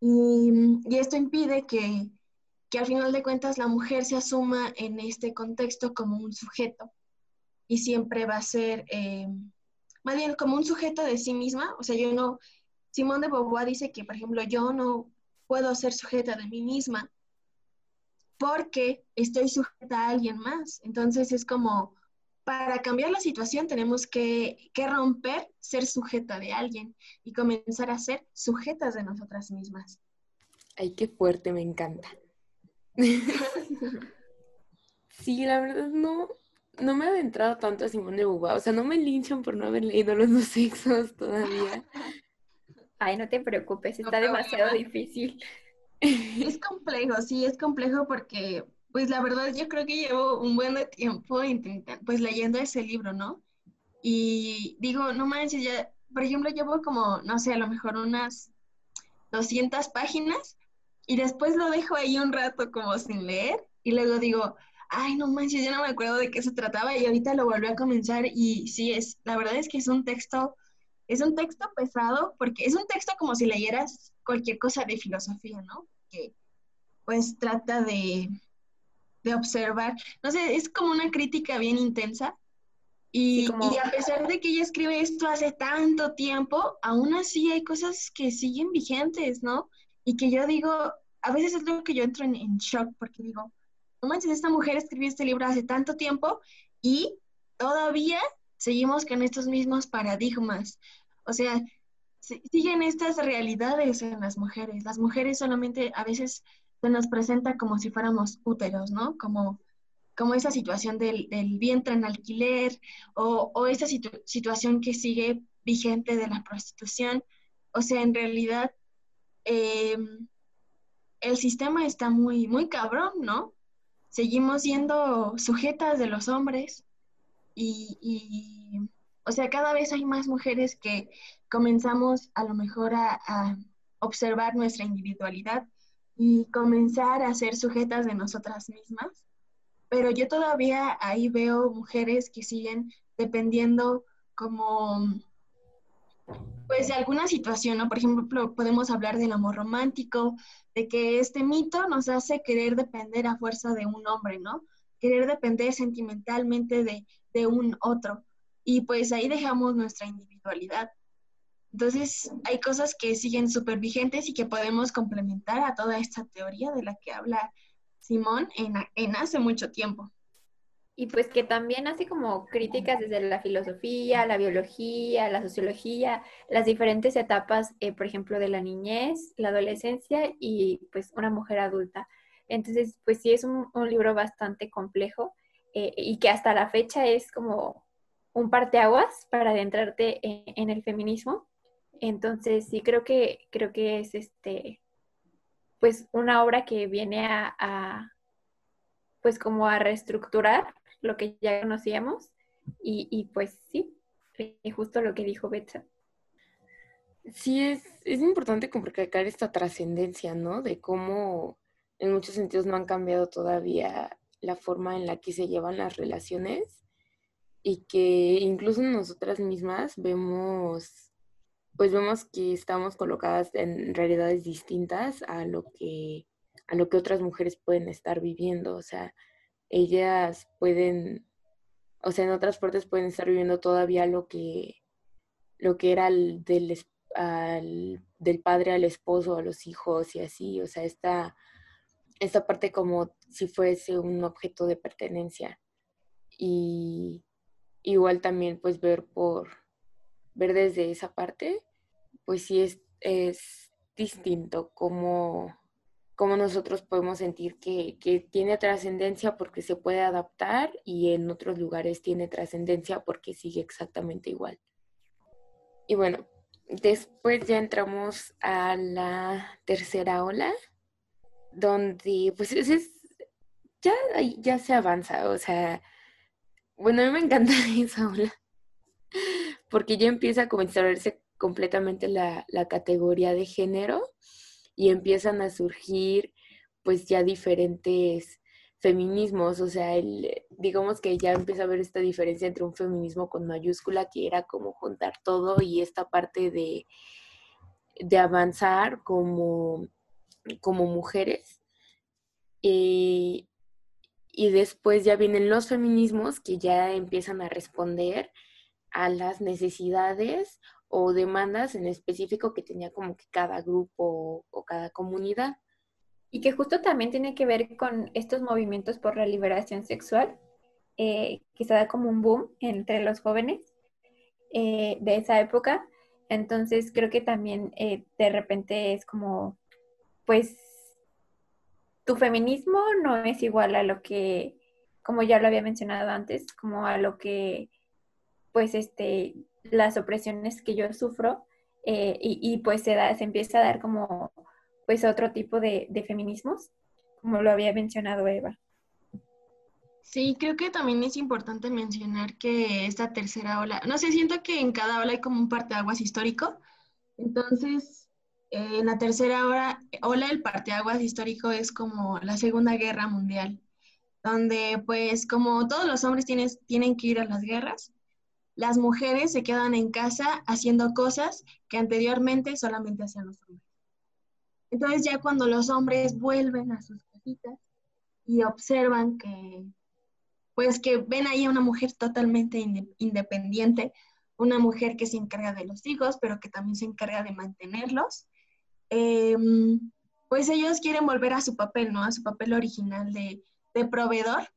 Y, esto impide que, que, al final de cuentas la mujer se asuma en este contexto como un sujeto y siempre va a ser, eh, más bien como un sujeto de sí misma. O sea, yo no, Simón de Beauvoir dice que, por ejemplo, yo no puedo ser sujeta de mí misma porque estoy sujeta a alguien más. Entonces es como para cambiar la situación tenemos que, romper ser sujeta de alguien y comenzar a ser sujetas de nosotras mismas. Ay, qué fuerte, me encanta. *laughs* sí, la verdad no, no me he adentrado tanto a Simón de Beauvoir. O sea, no me linchan por no haber leído los dos sexos todavía. Ay, no te preocupes, está demasiado difícil. Es complejo, sí, es complejo porque pues la verdad yo creo que llevo un buen tiempo intentando, pues leyendo ese libro, ¿no? Y digo, no manches, ya, por ejemplo, llevo como, no sé, a lo mejor unas 200 páginas y después lo dejo ahí un rato como sin leer y luego digo, ay, no manches, yo no me acuerdo de qué se trataba y ahorita lo volví a comenzar y sí, es, la verdad es que es un texto, es un texto pesado porque es un texto como si leyeras cualquier cosa de filosofía, ¿no? Que pues trata de, de observar, no sé, es como una crítica bien intensa y, y, a pesar de que ella escribe esto hace tanto tiempo, aún así hay cosas que siguen vigentes, ¿no? Y que yo digo, a veces es lo que yo entro en, en shock porque digo, no manches, esta mujer escribió este libro hace tanto tiempo y todavía seguimos con estos mismos paradigmas. O sea, siguen estas realidades en las mujeres. Las mujeres solamente a veces se nos presenta como si fuéramos úteros, ¿no? Como como esa situación del, vientre en alquiler o, esa situación que sigue vigente de la prostitución. O sea, en realidad em, el sistema está muy, muy cabrón, ¿no? Seguimos siendo sujetas de los hombres y, o sea, cada vez hay más mujeres que comenzamos a lo mejor a, a observar nuestra individualidad y comenzar a ser sujetas de nosotras mismas pero yo todavía ahí veo mujeres que siguen dependiendo como pues de alguna situación, ¿no? Por ejemplo, podemos hablar del amor romántico, de que este mito nos hace querer depender a fuerza de un hombre, ¿no? Querer depender sentimentalmente de, de un otro. Y pues ahí dejamos nuestra individualidad. Entonces, hay cosas que siguen súper vigentes y que podemos complementar a toda esta teoría de la que habla Simón en, hace mucho tiempo. Y pues que también hace como críticas desde la filosofía, la biología, la sociología, las diferentes etapas, eh, por ejemplo, de la niñez, la adolescencia y pues una mujer adulta. Entonces, pues sí es un, libro bastante complejo eh, y que hasta la fecha es como un parteaguas para adentrarte en, en el feminismo. Entonces, sí creo que creo que es este pues una obra que viene a, pues como a reestructurar lo que ya conocíamos y, pues sí, justo lo que dijo Betsa. Sí, es, es importante recalcar esta trascendencia, ¿no? De cómo en muchos sentidos no han cambiado todavía la forma en la que se llevan las relaciones y que incluso nosotras mismas vemos pues vemos que estamos colocadas en realidades distintas a lo que a lo que otras mujeres pueden estar viviendo, o sea, ellas pueden o sea, en otras partes pueden estar viviendo todavía lo que lo que era el, del del padre al esposo, a los hijos y así, o sea, esta esta parte como si fuese un objeto de pertenencia. Y igual también pues ver por ver desde esa parte, pues sí es, es distinto como, como nosotros podemos sentir que, que tiene trascendencia porque se puede adaptar y en otros lugares tiene trascendencia porque sigue exactamente igual. Y bueno, después ya entramos a la tercera ola, donde pues es, ya, ya se avanza, o sea, bueno, a mí me encanta *laughs* esa ola porque ya empieza a comenzar a verse completamente la, categoría de género y empiezan a surgir pues ya diferentes feminismos, o sea, digamos que ya empieza a ver esta diferencia entre un feminismo con mayúscula, que era como juntar todo, y esta parte de, de avanzar como, como mujeres. y después ya vienen los feminismos que ya empiezan a responder a las necesidades o demandas en específico que tenía como que cada grupo o, cada comunidad. Y que justo también tiene que ver con estos movimientos por la liberación sexual, eh, que se da como un boom entre los jóvenes eh, de esa época. Entonces creo que también eh, de repente es como, pues, tu feminismo no es igual a lo que, como ya lo había mencionado antes, como a lo que pues este, las opresiones que yo sufro eh, y, pues se, da, se empieza a dar como pues otro tipo de, feminismos, como lo había mencionado Eva. Sí, creo que también es importante mencionar que esta tercera ola, no sé, siento que en cada ola hay como un parteaguas histórico. Entonces, eh, en la tercera ola, ola el parteaguas histórico es como la Segunda Guerra Mundial. donde pues como todos los hombres tienen, tienen que ir a las guerras, las mujeres se quedan en casa haciendo cosas que anteriormente solamente hacían los hombres. Entonces ya cuando los hombres vuelven a sus casitas y observan que, pues que ven ahí a una mujer totalmente independiente, una mujer que se encarga de los hijos, pero que también se encarga de mantenerlos, em, pues ellos quieren volver a su papel, ¿no? A su papel original de, de proveedor,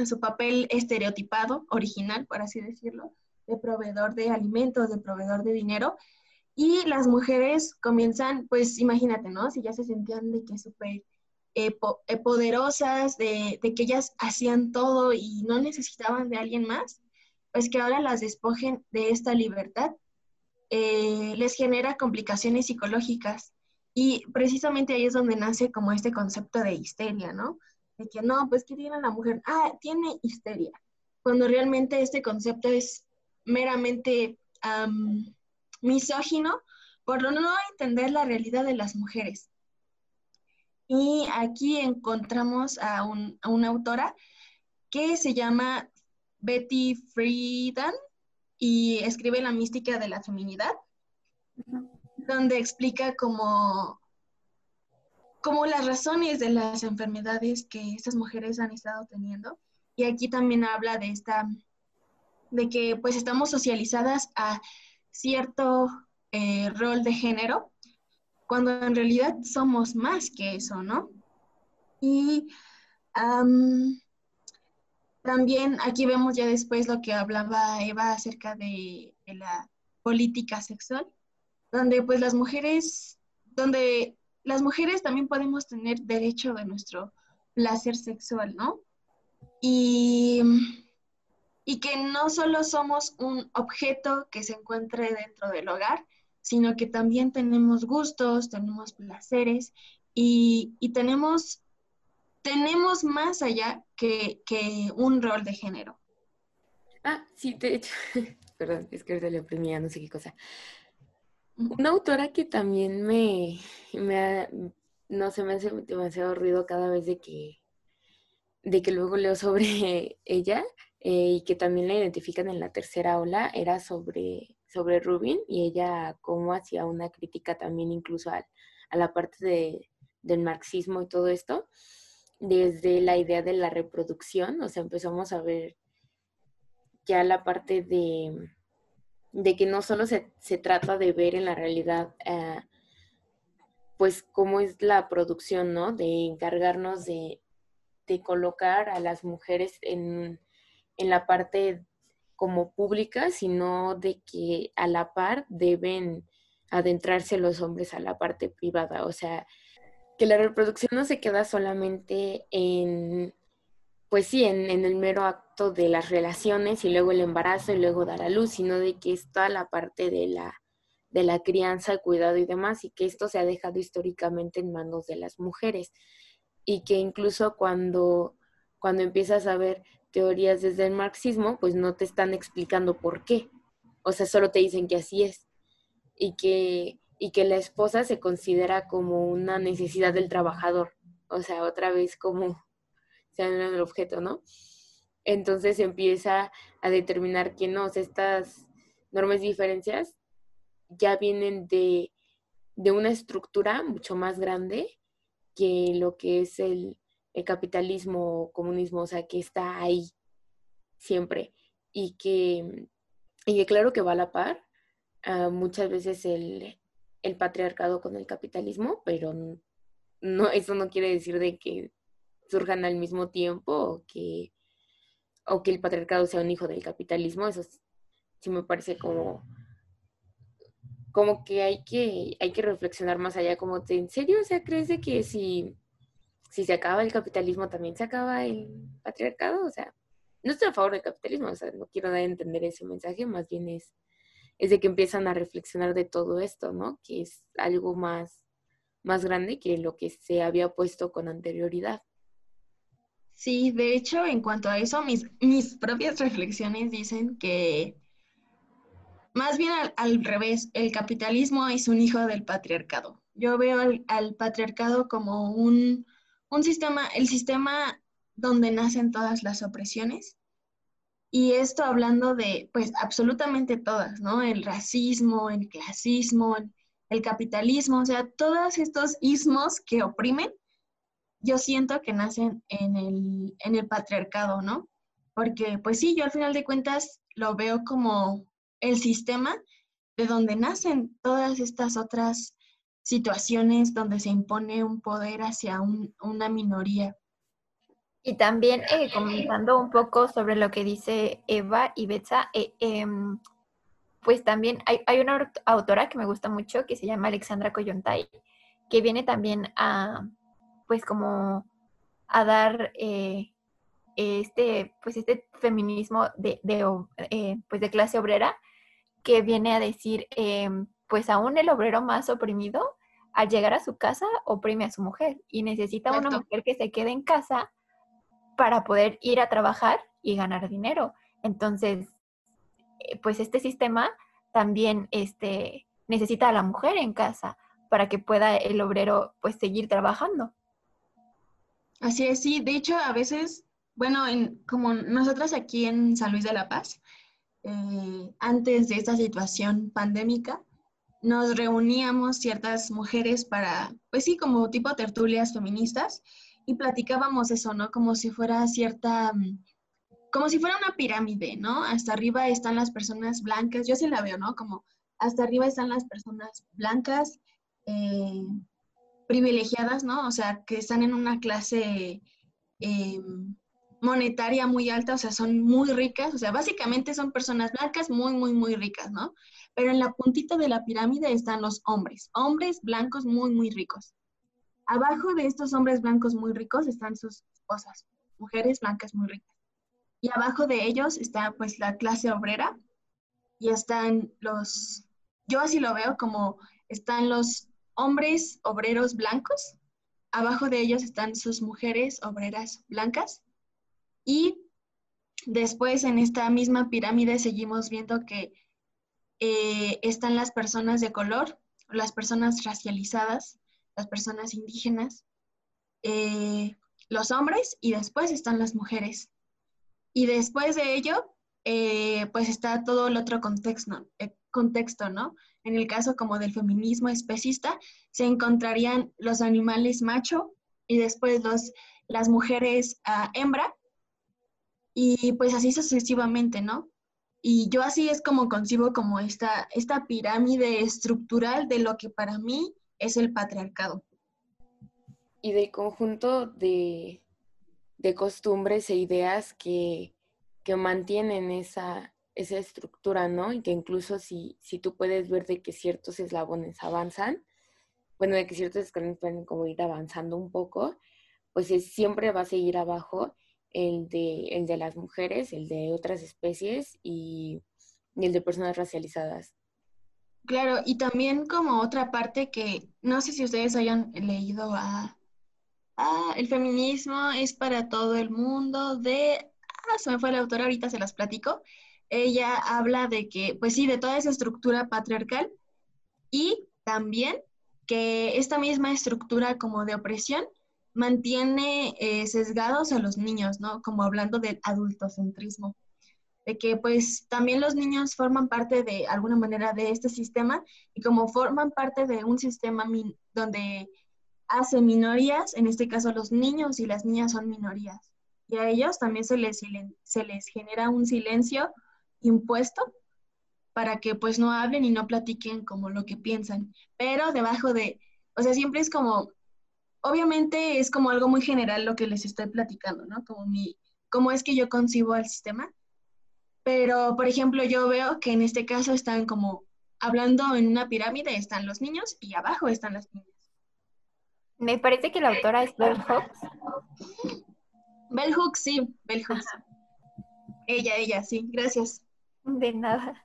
a su papel estereotipado, original, por así decirlo, de proveedor de alimentos, de proveedor de dinero. Y las mujeres comienzan, pues imagínate, ¿no? Si ya se sentían de que súper eh, eh, poderosas, de, que ellas hacían todo y no necesitaban de alguien más, pues que ahora las despojen de esta libertad, eh, les genera complicaciones psicológicas. Y precisamente ahí es donde nace como este concepto de histeria, ¿no? De que no, pues que tiene la mujer, ah, tiene histeria, cuando realmente este concepto es meramente misógino por no entender la realidad de las mujeres. Y aquí encontramos a, a una autora que se llama Betty Friedan y escribe La mística de la feminidad, donde explica como, como las razones de las enfermedades que estas mujeres han estado teniendo. Y aquí también habla de esta, de que pues estamos socializadas a cierto eh, rol de género, cuando en realidad somos más que eso, ¿no? Y también aquí vemos ya después lo que hablaba Eva acerca de, la política sexual, donde pues las mujeres, donde las mujeres también podemos tener derecho de nuestro placer sexual, ¿no? Y, y que no solo somos un objeto que se encuentre dentro del hogar, sino que también tenemos gustos, tenemos placeres y, y tenemos tenemos más allá que, un rol de género. Ah, sí, de hecho, *laughs* perdón, es que ahorita le oprimía no sé qué cosa. Una autora que también me, me no se me hace demasiado ruido cada vez de que, de que luego leo sobre *laughs* ella eh, y que también la identifican en la tercera ola, era sobre, sobre Rubin y ella cómo hacía una crítica también incluso a, a la parte de, del marxismo y todo esto desde la idea de la reproducción, o sea, empezamos a ver ya la parte de, de que no solo se, trata de ver en la realidad, eh, pues cómo es la producción, ¿no? De encargarnos de, de colocar a las mujeres en, en la parte como pública, sino de que a la par deben adentrarse los hombres a la parte privada, o sea, que la reproducción no se queda solamente en, pues sí, en, el mero acto de las relaciones y luego el embarazo y luego dar a luz, sino de que es toda la parte de la, de la crianza, el cuidado y demás, y que esto se ha dejado históricamente en manos de las mujeres. Y que incluso cuando, cuando empiezas a ver teorías desde el marxismo, pues no te están explicando por qué. O sea, solo te dicen que así es. Y que y que la esposa se considera como una necesidad del trabajador, o sea, otra vez como sea el objeto, ¿no? Entonces empieza a determinar que no, estas normas y diferencias ya vienen de, de, una estructura mucho más grande que lo que es el, capitalismo o comunismo, o sea, que está ahí siempre y que, y que claro que va a la par. Uh, muchas veces el, el patriarcado con el capitalismo, pero no, eso no quiere decir de que surjan al mismo tiempo o que, o que el patriarcado sea un hijo del capitalismo. Eso sí me parece como, como que hay que, hay que reflexionar más allá, como, ¿en serio? O sea, ¿crees de que si, si se acaba el capitalismo también se acaba el patriarcado? O sea, no estoy a favor del capitalismo, o sea, no quiero dar a entender ese mensaje, más bien es es de que empiezan a reflexionar de todo esto, ¿no? Que es algo más, más grande que lo que se había puesto con anterioridad. Sí, de hecho, en cuanto a eso, mis, mis propias reflexiones dicen que más bien al, revés, el capitalismo es un hijo del patriarcado. Yo veo al, patriarcado como un, un sistema, el sistema donde nacen todas las opresiones. Y esto hablando de, pues, absolutamente todas, ¿no? El racismo, el clasismo, el capitalismo, o sea, todos estos ismos que oprimen, yo siento que nacen en el, en el patriarcado, ¿no? Porque, pues sí, yo al final de cuentas lo veo como el sistema de donde nacen todas estas otras situaciones donde se impone un poder hacia una minoría. Y también eh, comentando un poco sobre lo que dice Eva y Betsa, eh, em, pues también hay, hay, una autora que me gusta mucho que se llama Alexandra Coyontay, que viene también a, pues como a dar eh, este, pues este feminismo de, de pues de clase obrera, que viene a decir, em, pues aún el obrero más oprimido, al llegar a su casa, oprime a su mujer y necesita una mujer que se quede en casa para poder ir a trabajar y ganar dinero. Entonces, eh, pues este sistema también este, necesita a la mujer en casa para que pueda el obrero pues seguir trabajando. Así es, sí. De hecho, a veces, bueno, en, como nosotras aquí en San Luis de la Paz, eh, antes de esta situación pandémica, nos reuníamos ciertas mujeres para, pues sí, como tipo tertulias feministas y platicábamos eso, ¿no? Como si fuera cierta, mm, como si fuera una pirámide, ¿no? Hasta arriba están las personas blancas, yo sí la veo, ¿no? Como hasta arriba están las personas blancas, eh, privilegiadas, ¿no? O sea, que están en una clase em, monetaria muy alta, o sea, son muy ricas, o sea, básicamente son personas blancas muy, muy, muy ricas, ¿no? Pero en la puntita de la pirámide están los hombres, hombres blancos muy, muy ricos. Abajo de estos hombres blancos muy ricos están sus esposas, mujeres blancas muy ricas. Y abajo de ellos está pues la clase obrera y están los, yo así lo veo como están los hombres obreros blancos, abajo de ellos están sus mujeres obreras blancas y después en esta misma pirámide seguimos viendo que eh, están las personas de color, las personas racializadas, las personas indígenas, eh, los hombres y después están las mujeres. Y después de ello, eh, pues está todo el otro contexto, contexto, ¿no? En el caso como del feminismo especista, se encontrarían los animales macho y después los, las mujeres ah, hembra y pues así sucesivamente, ¿no? Y yo así es como concibo como esta, esta pirámide estructural de lo que para mí es el patriarcado. Y de conjunto de, costumbres e ideas que, mantienen esa, esa estructura, ¿no? Y que incluso si, si tú puedes ver de que ciertos eslabones avanzan, bueno, de que ciertos escalones pueden como ir avanzando un poco, pues siempre va a seguir abajo el de, el de las mujeres, el de otras especies y, el de personas racializadas. Claro, y también como otra parte que no sé si ustedes hayan leído a, El feminismo es para todo el mundo de... Ah, se me fue la autora, ahorita se las platico. Ella habla de que, pues sí, de toda esa estructura patriarcal y también que esta misma estructura como de opresión mantiene eh, sesgados a los niños, ¿no? Como hablando del adultocentrismo, de que pues también los niños forman parte de alguna manera de este sistema y como forman parte de un sistema donde hace minorías, en este caso los niños y las niñas son minorías, y a ellos también se les, se les genera un silencio impuesto para que pues no hablen y no platiquen como lo que piensan, pero debajo de, o sea, siempre es como obviamente es como algo muy general lo que les estoy platicando, ¿no? Como mi, cómo es que yo concibo el sistema. Pero, por ejemplo, yo veo que en este caso están como hablando en una pirámide, están los niños y abajo están las niñas. Me parece que la autora es Bell Hooks. Bell Hooks, sí, Bell Hooks. Ella, ella, sí, gracias. De nada.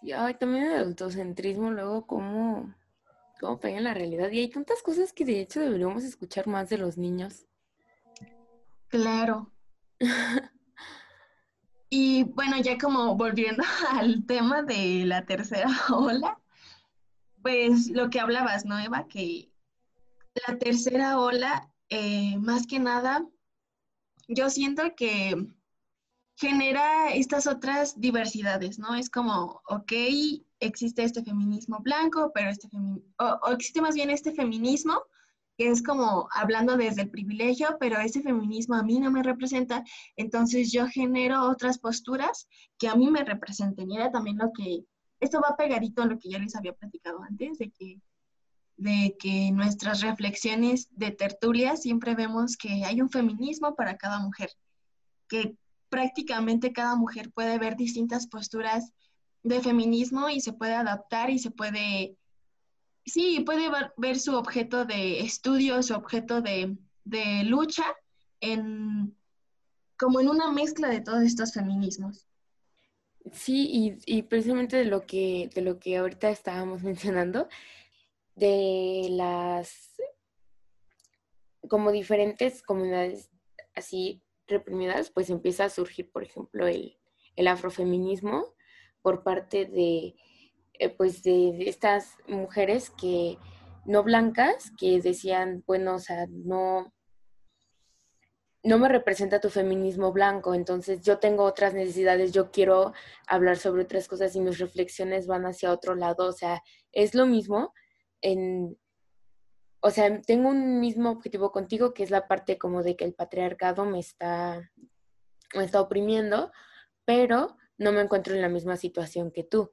Sí, ay, también el autocentrismo, luego como cómo pega en la realidad. Y hay tantas cosas que de hecho deberíamos escuchar más de los niños. Claro. *laughs* y bueno, ya como volviendo *laughs* al tema de la tercera *laughs* ola, pues lo que hablabas, ¿no, Eva? Que la tercera ola, eh, más que nada, yo siento que genera estas otras diversidades, ¿no? Es como, ok, existe este feminismo blanco, pero este feminismo, o, existe más bien este feminismo que es como hablando desde el privilegio, pero ese feminismo a mí no me representa, entonces yo genero otras posturas que a mí me representen. Y era también lo que, esto va pegadito a lo que ya les había platicado antes, de que, de que nuestras reflexiones de tertulia siempre vemos que hay un feminismo para cada mujer, que prácticamente cada mujer puede ver distintas posturas de feminismo y se puede adaptar y se puede, sí, puede ver, su objeto de estudio, su objeto de, lucha en como en una mezcla de todos estos feminismos. Sí, y, y, precisamente de lo que, de lo que ahorita estábamos *laughs* mencionando, de las como diferentes comunidades así reprimidas, pues empieza a surgir, por ejemplo, el, el afrofeminismo por parte de, eh, pues de estas mujeres que no blancas, que decían, bueno, o sea, no, no me representa tu feminismo blanco, entonces yo tengo otras necesidades, yo quiero hablar sobre otras cosas y mis reflexiones van hacia otro lado, o sea, es lo mismo en, o sea, tengo un mismo objetivo contigo, que es la parte como de que el patriarcado me está, me está oprimiendo, pero no me encuentro en la misma situación que tú.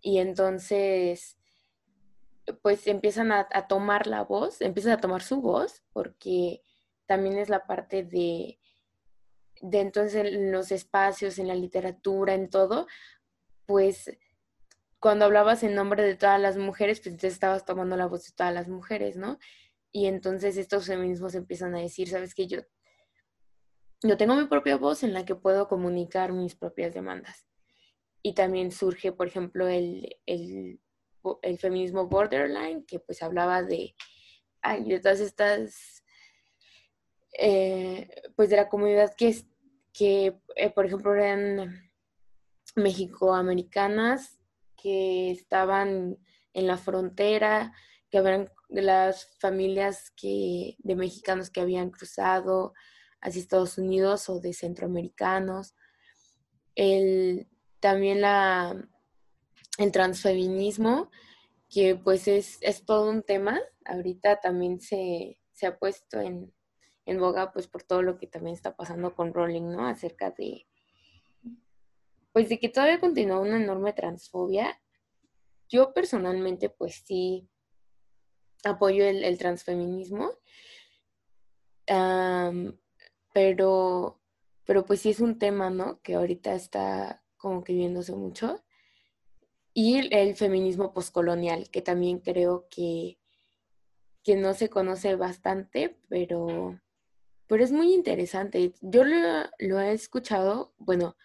Y entonces, pues empiezan a, tomar la voz, empiezan a tomar su voz, porque también es la parte de, de entonces en los espacios, en la literatura, en todo, pues cuando hablabas en nombre de todas las mujeres, pues entonces estabas tomando la voz de todas las mujeres, ¿no? Y entonces estos feminismos empiezan a decir, sabes que yo, yo tengo mi propia voz en la que puedo comunicar mis propias demandas. Y también surge, por ejemplo, el, el, feminismo borderline, que pues hablaba de, de todas estas, eh, pues de la comunidad que, es, que eh, por ejemplo, eran mexicoamericanas que estaban en la frontera, que habían las familias que, de mexicanos que habían cruzado hacia Estados Unidos o de centroamericanos. El, también la, el transfeminismo, que pues es, es, todo un tema. Ahorita también se, se ha puesto en, en, boga pues por todo lo que también está pasando con Rowling, ¿no? Acerca de, pues de que todavía continúa una enorme transfobia. Yo personalmente, pues sí, apoyo el, transfeminismo, pero, pero pues sí es un tema, ¿no? Que ahorita está como que viéndose mucho. Y el, feminismo poscolonial, que también creo que, que no se conoce bastante, pero, pero es muy interesante. Yo lo he escuchado, bueno,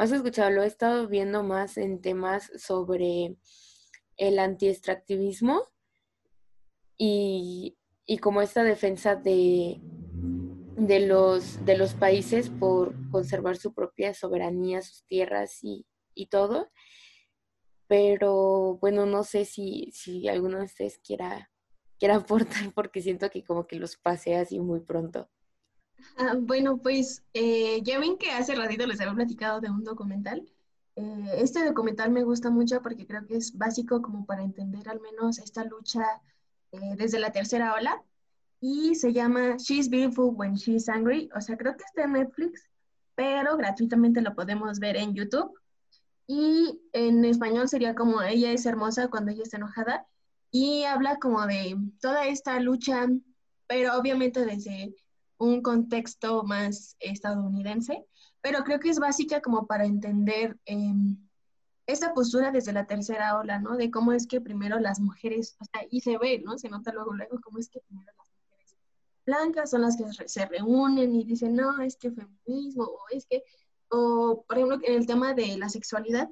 más escuchado, lo he estado viendo más en temas sobre el anti-extractivismo y, como esta defensa de, de, los, de los países por conservar su propia soberanía, sus tierras y, todo. Pero bueno, no sé si, si alguno de ustedes quiera, quiera *laughs* aportar porque siento que como que los pasé así muy pronto. Ah, bueno, pues eh, ya ven que hace ratito les había platicado de un documental. Eh, este documental me gusta mucho porque creo que es básico como para entender al menos esta lucha eh, desde la tercera ola y se llama She's Beautiful When She's Angry. O sea, creo que está en Netflix, pero gratuitamente lo podemos ver en YouTube. Y en español sería como Ella es hermosa cuando ella está enojada. Y habla como de toda esta lucha, pero obviamente desde un contexto más estadounidense, pero creo que es básica como para entender em, esta postura desde la tercera ola, ¿no? De cómo es que primero las mujeres, o sea, y se ve, ¿no? Se nota luego, luego cómo es que primero las mujeres blancas son las que se reúnen y dicen, no, es que feminismo, o es que, o por ejemplo, en el tema de la sexualidad,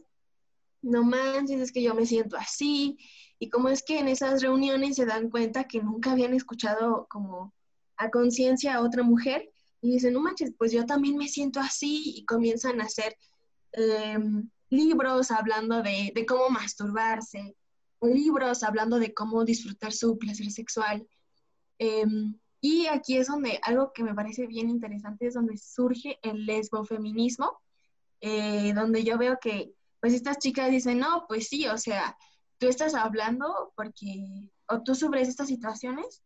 no manches, es que yo me siento así, y cómo es que en esas reuniones se dan cuenta que nunca habían escuchado como a conciencia a otra mujer y dicen, no manches, pues yo también me siento así y comienzan a hacer em, libros hablando de, cómo masturbarse, libros hablando de cómo disfrutar su placer sexual. Em, Y aquí es donde algo que me parece bien interesante es donde surge el lesbofeminismo, eh, donde yo veo que pues estas chicas dicen, no, pues sí, o sea, tú estás hablando porque, o tú sufres estas situaciones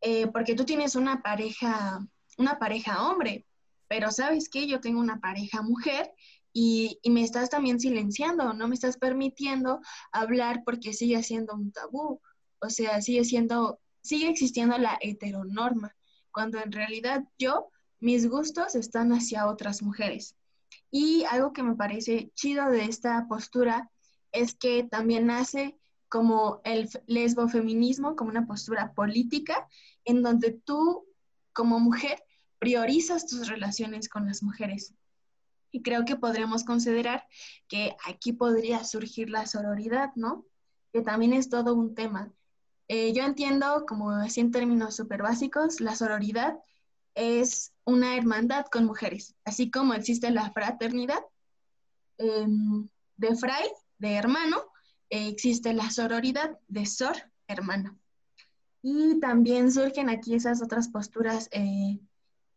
eh, porque tú tienes una pareja, una pareja hombre, pero sabes que yo tengo una pareja mujer y, y, me estás también silenciando, no me estás permitiendo hablar porque sigue siendo un tabú, o sea, sigue siendo, sigue existiendo la heteronorma, cuando en realidad yo, mis gustos están hacia otras mujeres. Y algo que me parece chido de esta postura es que también nace como el lesbofeminismo, como una postura política, en donde tú, como mujer, priorizas tus relaciones con las mujeres. Y creo que podremos considerar que aquí podría surgir la sororidad, ¿no? Que también es todo un tema. Eh, yo entiendo, como así en términos súper básicos, la sororidad es una hermandad con mujeres, así como existe la fraternidad em, de fray, de hermano, existe la sororidad de sor, hermano. Y también surgen aquí esas otras posturas, eh,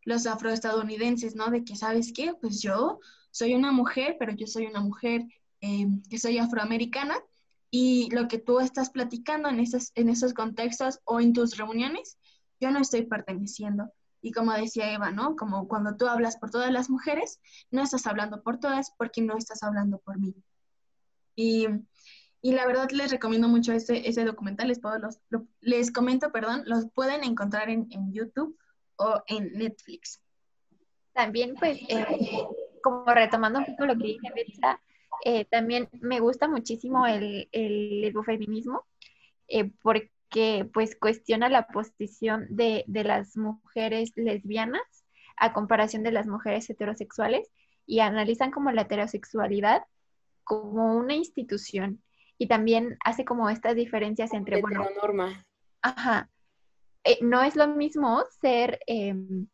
los afroestadounidenses, ¿no? De que, ¿sabes qué? Pues yo soy una mujer, pero yo soy una mujer em, que soy afroamericana y lo que tú estás platicando en esos, en esos contextos o en tus reuniones, yo no estoy perteneciendo. Y como decía Eva, ¿no? Como cuando tú hablas por todas las mujeres, no estás hablando por todas porque no estás hablando por mí. Y, y la verdad les recomiendo mucho ese, ese documental, les, puedo los, les comento, perdón, los pueden encontrar en, en YouTube o en Netflix. También, pues, eh, como retomando un poco lo que dije, Betsa, eh, también me gusta muchísimo el, el feminismo, eh, porque que pues cuestiona la posición de, las mujeres lesbianas a comparación de las mujeres heterosexuales y analizan como la heterosexualidad como una institución y también hace como estas diferencias entre, bueno, norma. Ajá. Eh, no es lo mismo ser em,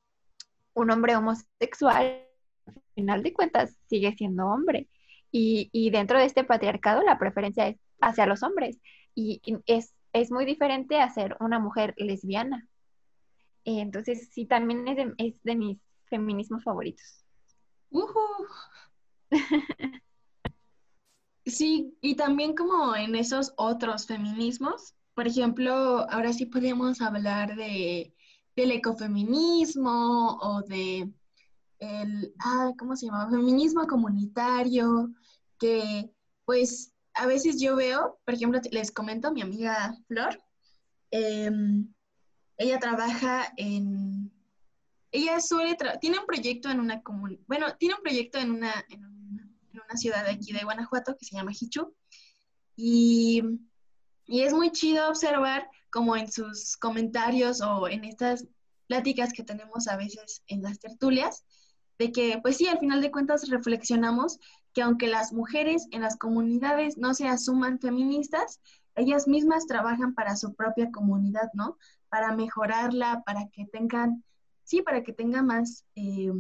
un hombre homosexual, al final de cuentas sigue siendo hombre. Y, y, dentro de este patriarcado la preferencia es hacia los hombres. Y, y es es muy diferente a ser una mujer lesbiana. Eh, entonces, sí, también es de, mis feminismos favoritos. *laughs* sí, y también como en esos otros feminismos, por ejemplo, ahora sí podemos hablar de, del ecofeminismo o de el, ah, ¿cómo se llama? Feminismo comunitario, que pues a veces yo veo, por ejemplo, les comento, mi amiga Flor, em, ella trabaja en, ella suele, tiene un proyecto en una comunidad, bueno, tiene un proyecto en una, en una, ciudad de aquí de Guanajuato que se llama Hichu, y, y es muy chido observar como en sus comentarios o en estas pláticas que tenemos a veces en las tertulias, de que, pues sí, al final de cuentas reflexionamos que aunque las mujeres en las comunidades no se asuman feministas, ellas mismas trabajan para su propia comunidad, ¿no? Para mejorarla, para que tengan, sí, para que tenga más, eh,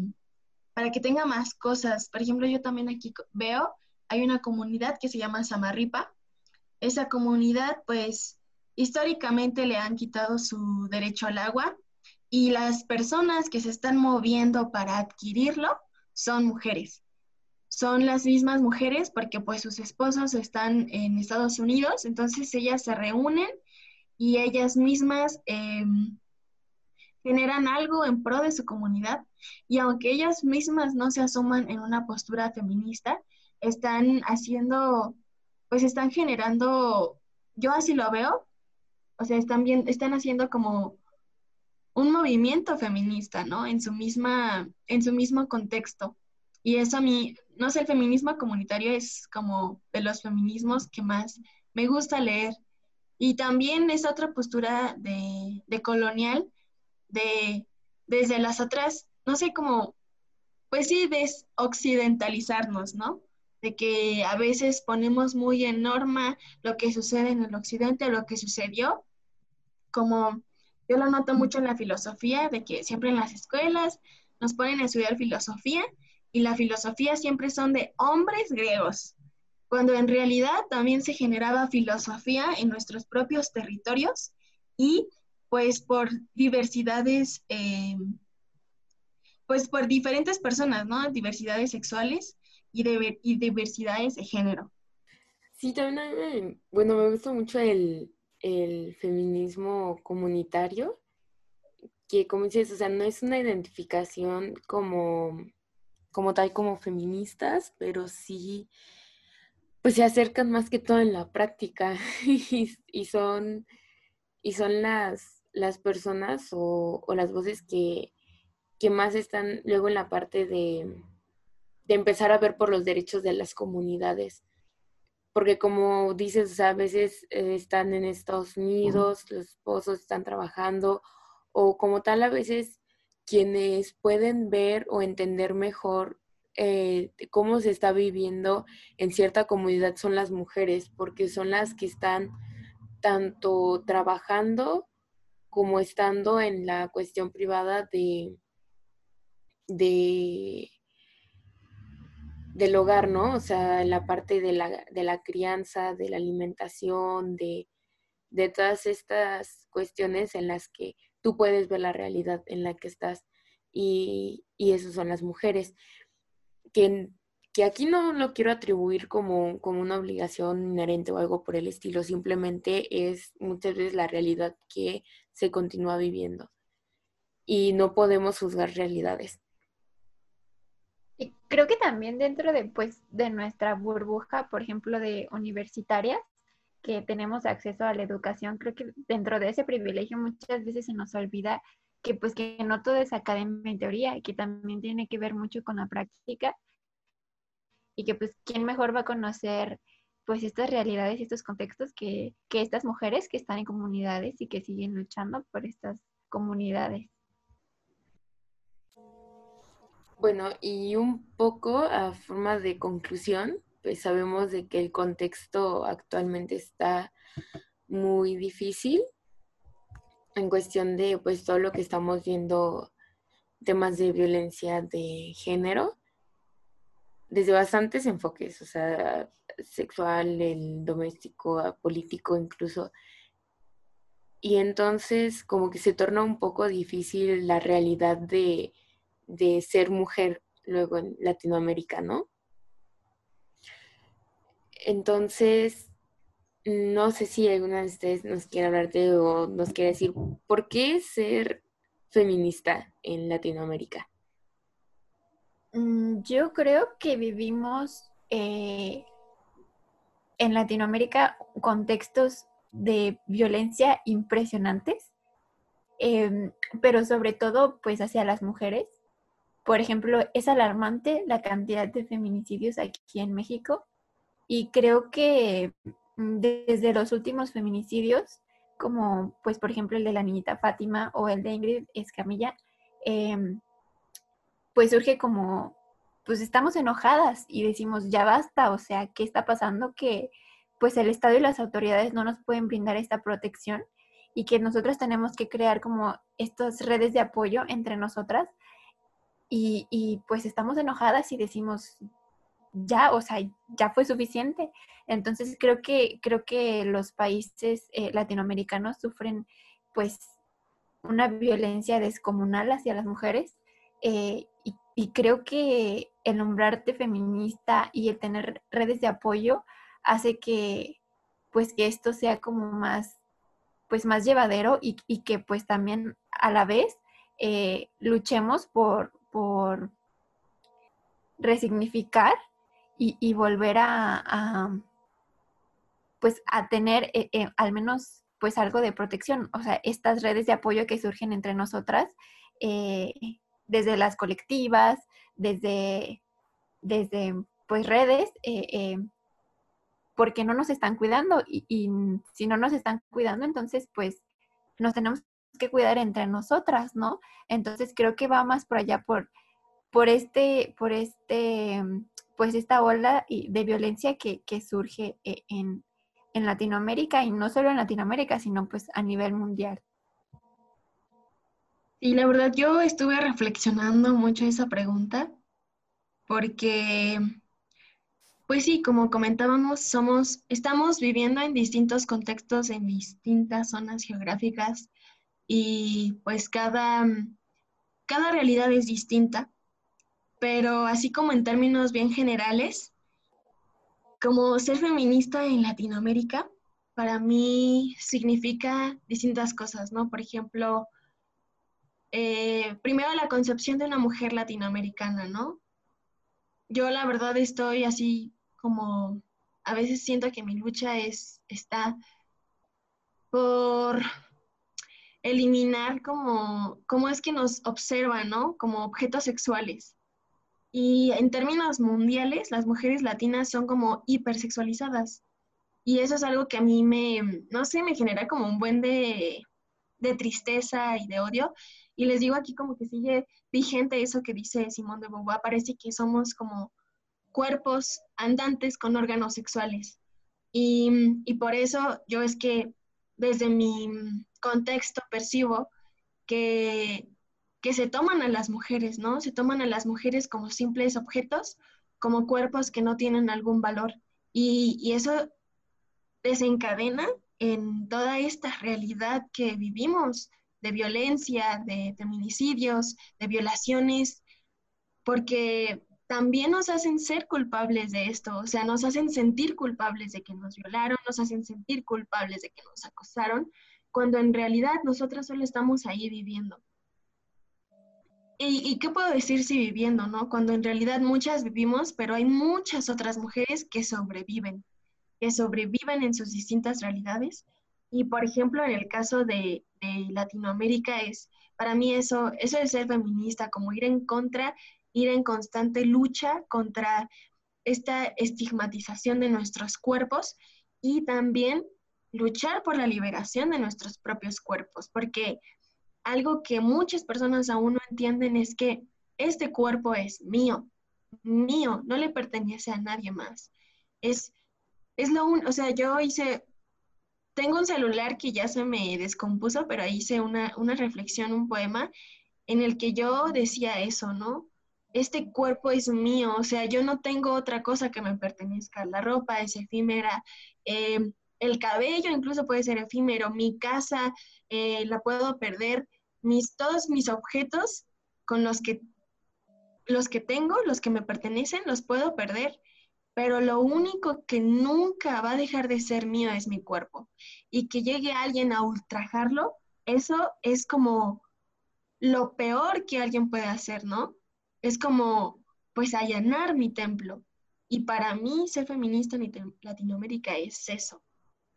para que tenga más cosas. Por ejemplo, yo también aquí veo, hay una comunidad que se llama Samarripa. Esa comunidad, pues, históricamente le han quitado su derecho al agua y las personas que se están moviendo para adquirirlo son mujeres son las mismas mujeres porque pues sus esposos están en Estados Unidos, entonces ellas se reúnen y ellas mismas em, generan algo en pro de su comunidad y aunque ellas mismas no se asuman en una postura feminista, están haciendo, pues están generando, yo así lo veo, o sea, están, bien, están haciendo como un movimiento feminista, ¿no? En su misma, en su mismo contexto. Y eso a mí, no sé, el feminismo comunitario es como de los feminismos que más me gusta leer. Y también es otra postura de, colonial, de desde las otras, no sé, cómo, pues sí, desoccidentalizarnos, ¿no? De que a veces ponemos muy en norma lo que sucede en el occidente, lo que sucedió, como yo lo noto mucho en la filosofía, de que siempre en las escuelas nos ponen a estudiar filosofía y la filosofía siempre son de hombres griegos, cuando en realidad también se generaba filosofía en nuestros propios territorios y pues por diversidades, eh, pues por diferentes personas, ¿no? Diversidades sexuales y, y diversidades de género. Sí, también, bueno, me gusta mucho el, el feminismo comunitario, que como dices, o sea, no es una identificación como, como tal como feministas, pero sí, pues se acercan más que todo en la práctica *laughs* y, son, y son las, las personas o, las voces que, que, más están luego en la parte de, de empezar a ver por los derechos de las comunidades. Porque como dices, a veces eh, están en Estados Unidos, los esposos están trabajando, o como tal, a veces quienes pueden ver o entender mejor eh, cómo se está viviendo en cierta comunidad son las mujeres, porque son las que están tanto trabajando como estando en la cuestión privada de, de del hogar, ¿no? O sea, la parte de la, de la crianza, de la alimentación, de, de todas estas cuestiones en las que tú puedes ver la realidad en la que estás. Y, y eso son las mujeres. Que, que aquí no lo quiero atribuir como, como una obligación inherente o algo por el estilo, simplemente es muchas veces la realidad que se continúa viviendo. Y no podemos juzgar realidades. Y creo que también dentro de, pues, de nuestra burbuja, por ejemplo, de universitarias, que tenemos acceso a la educación, creo que dentro de ese privilegio muchas veces se nos olvida que pues que no todo es academia y teoría, que también tiene que ver mucho con la práctica y que pues quién mejor va a conocer pues estas realidades y estos contextos que, que estas mujeres que están en comunidades y que siguen luchando por estas comunidades. Bueno, y un poco a forma de conclusión, pues sabemos de que el contexto actualmente está muy difícil en cuestión de pues todo lo que estamos viendo temas de violencia de género desde bastantes enfoques, o sea, sexual, el doméstico, político incluso. Y entonces como que se torna un poco difícil la realidad de de ser mujer luego en Latinoamérica, ¿no? Entonces, no sé si alguna de ustedes nos quiere hablar de o nos quiere decir por qué ser feminista en Latinoamérica. Mm, yo creo que vivimos eh, en Latinoamérica contextos de violencia impresionantes, em, pero sobre todo pues hacia las mujeres. Por ejemplo, es alarmante la cantidad de feminicidios aquí en México y creo que mm, desde los últimos feminicidios, como pues por ejemplo el de la niñita Fátima o el de Ingrid Escamilla, em, pues surge como, pues estamos enojadas y decimos, ya basta, o sea, ¿qué está pasando? Que pues el Estado y las autoridades no nos pueden brindar esta protección y que nosotros tenemos que crear como estas redes de apoyo entre nosotras y, pues estamos enojadas y decimos, ya, o sea, ya fue suficiente. Entonces creo que, creo que los países eh, latinoamericanos sufren pues una violencia descomunal hacia las mujeres eh, y, y, creo que el nombrarte feminista y el tener redes de apoyo hace que pues que esto sea como más pues más llevadero y, que pues también a la vez eh, luchemos por, por resignificar y, volver a, pues a tener eh, eh, al menos pues algo de protección, o sea, estas redes de apoyo que surgen entre nosotras, desde las colectivas, desde, desde pues redes, porque no nos están cuidando y, si no nos están cuidando, entonces pues nos tenemos que cuidar entre nosotras, ¿no? Entonces creo que va más por allá por, por este, por este, pues esta ola de violencia que, surge e, en, en Latinoamérica y no solo en Latinoamérica, sino pues a nivel mundial. Y la verdad yo estuve reflexionando mucho esa pregunta porque, pues sí, como comentábamos, somos, estamos viviendo en distintos contextos, en distintas zonas geográficas y pues cada, cada realidad es distinta, pero así como en términos bien generales, como ser feminista en Latinoamérica, para mí significa distintas cosas, ¿no? Por ejemplo, eh, primero la concepción de una mujer latinoamericana, ¿no? Yo la verdad estoy así como, a veces siento que mi lucha es, está por eliminar como, cómo es que nos observan, ¿no? Como objetos sexuales. Y en términos mundiales, las mujeres latinas son como hipersexualizadas. Y eso es algo que a mí me, no sé, me genera como un buen de, de tristeza y de odio. Y les digo aquí como que sigue vigente eso que dice Simón de Beauvoir, parece que somos como cuerpos andantes con órganos sexuales. Y, y por eso yo es que desde mi contexto percibo que que se toman a las mujeres, ¿no? Se toman a las mujeres como simples objetos, como cuerpos que no tienen algún valor. Y, eso desencadena en toda esta realidad que vivimos de violencia, de feminicidios, de violaciones, porque también nos hacen ser culpables de esto, o sea, nos hacen sentir culpables de que nos violaron, nos hacen sentir culpables de que nos acosaron, cuando en realidad nosotras solo estamos ahí viviendo. ¿Y, qué puedo decir si viviendo, no? Cuando en realidad muchas vivimos, pero hay muchas otras mujeres que sobreviven, que sobreviven en sus distintas realidades. Y por ejemplo, en el caso de, Latinoamérica, es para mí eso, eso es ser feminista, como ir en contra, ir en constante lucha contra esta estigmatización de nuestros cuerpos y también luchar por la liberación de nuestros propios cuerpos, porque algo que muchas personas aún no entienden es que este cuerpo es mío, mío, no le pertenece a nadie más. Es, es lo un, o sea, yo hice, tengo un celular que ya se me descompuso, pero hice una, una reflexión, un poema en el que yo decía eso, ¿no? Este cuerpo es mío, o sea, yo no tengo otra cosa que me pertenezca. La ropa es efímera, eh, el cabello incluso puede ser efímero, mi casa eh, la puedo perder, mis, todos mis objetos con los que, los que tengo, los que me pertenecen, los puedo perder, pero lo único que nunca va a dejar de ser mío es mi cuerpo. Y que llegue alguien a ultrajarlo, eso es como lo peor que alguien puede hacer, ¿no? Es como, pues, allanar mi templo. Y para mí, ser feminista en Latinoamérica es eso,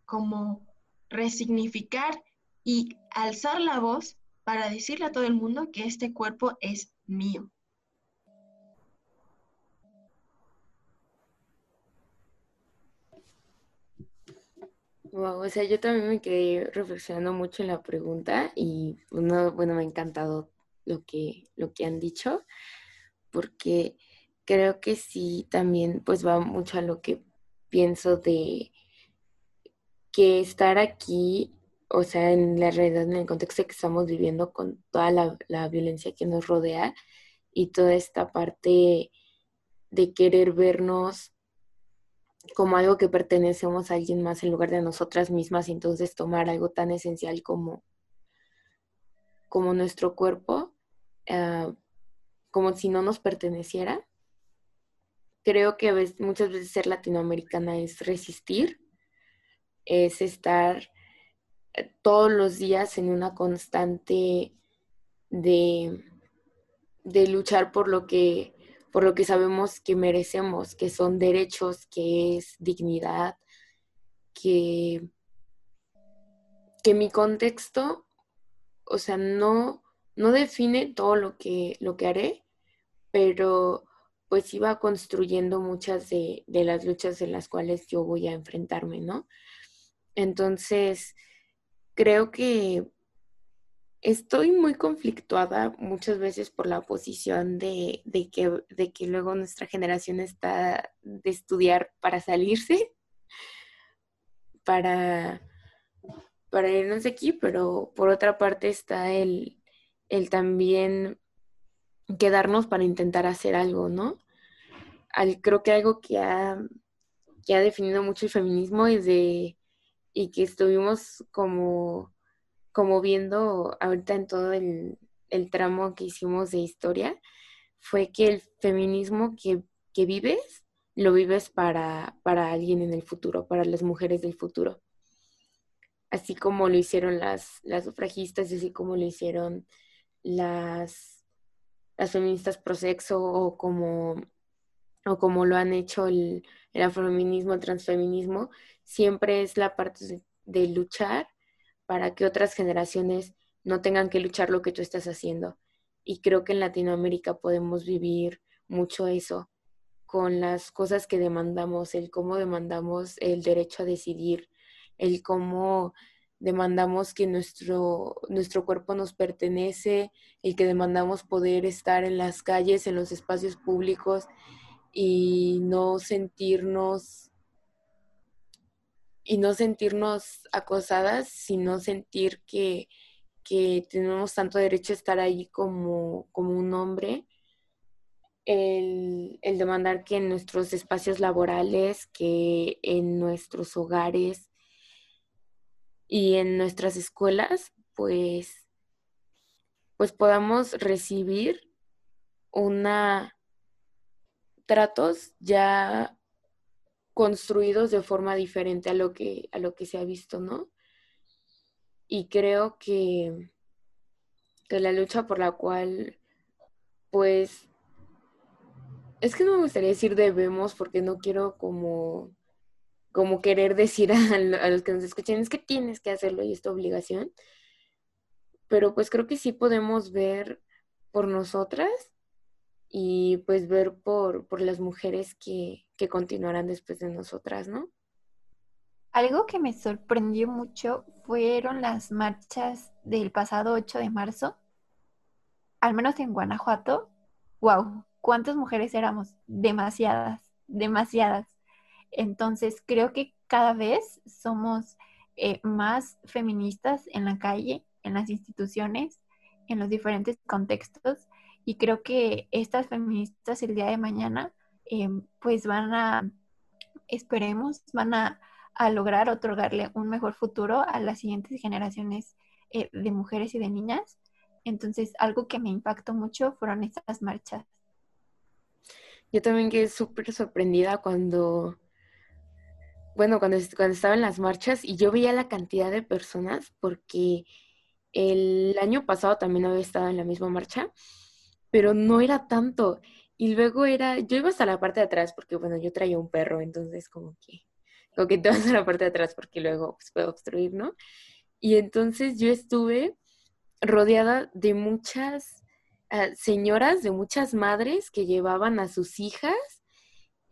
como resignificar y alzar la voz para decirle a todo el mundo que este cuerpo es mío. Wow, o sea, yo también me quedé reflexionando mucho en la pregunta y bueno, me ha encantado lo que, lo que han dicho, porque creo que sí también pues va mucho a lo que pienso de que estar aquí o sea, en la realidad, en el contexto que estamos viviendo con toda la, violencia que nos rodea y toda esta parte de querer vernos como algo que pertenecemos a alguien más en lugar de nosotras mismas y entonces tomar algo tan esencial como, como nuestro cuerpo, ah, como si no nos perteneciera. Creo que muchas veces ser latinoamericana es resistir, es estar todos los días en una constante de, de luchar por lo que por lo que sabemos que merecemos, que son derechos, que es dignidad, que, que mi contexto, o sea, no, no define todo lo que, lo que haré, pero pues iba construyendo muchas de, de las luchas en las cuales yo voy a enfrentarme, ¿no? Entonces, creo que estoy muy conflictuada muchas veces por la posición de, que, de que luego nuestra generación está de estudiar para salirse, *laughs* para, para irnos de aquí, pero por otra parte está el, el también quedarnos para intentar hacer algo, ¿no? creo que algo que ha, que ha definido mucho el feminismo es de y que estuvimos como como viendo ahorita en todo el, tramo que hicimos de historia, fue que el feminismo que, que vives, lo vives para, para alguien en el futuro, para las mujeres del futuro. Así como lo hicieron las, las sufragistas, así como lo hicieron las, las feministas pro sexo o como, o como lo han hecho el, el afrofeminismo, el transfeminismo, siempre es la parte de, luchar para que otras generaciones no tengan que luchar lo que tú estás haciendo. Y creo que en Latinoamérica podemos vivir mucho eso con las cosas que demandamos, el cómo demandamos el derecho a decidir, el cómo demandamos que nuestro, nuestro cuerpo nos pertenece, el que demandamos poder estar en las calles, en los espacios públicos y no sentirnos y no sentirnos acosadas, sino sentir que, tenemos tanto derecho a estar ahí como, como un hombre. El, el, demandar que en nuestros espacios laborales, que en nuestros hogares y en nuestras escuelas, pues, pues podamos recibir una tratos ya construidos de forma diferente a lo que, a lo que se ha visto, ¿no? Y creo que, la lucha por la cual, pues, es que no me gustaría decir debemos porque no quiero como, como querer decir a, los que nos escuchen, es que tienes que hacerlo y es tu obligación. Pero pues creo que sí podemos ver por nosotras y pues ver por, por las mujeres que, continuarán después de nosotras, ¿no? Algo que me sorprendió mucho fueron las marchas del pasado 8 de marzo, al menos en Guanajuato. ¡Wow! ¿Cuántas mujeres éramos? Demasiadas, demasiadas. Entonces, creo que cada vez somos eh, más feministas en la calle, en las instituciones, en los diferentes contextos. Y creo que estas feministas el día de mañana eh, pues van a, esperemos, van a, lograr otorgarle un mejor futuro a las siguientes generaciones eh, de mujeres y de niñas. Entonces, algo que me impactó mucho fueron estas marchas. Yo también quedé súper sorprendida cuando, bueno, cuando, cuando estaba en las marchas y yo veía la cantidad de personas, porque el año pasado también había estado en la misma marcha, pero no era tanto. Y luego era, yo iba hasta la parte de atrás porque, bueno, yo traía un perro, entonces como que, como que te vas a la parte de atrás porque luego pues, puedo obstruir, ¿no? Y entonces yo estuve rodeada de muchas ah, señoras, de muchas madres que llevaban a sus hijas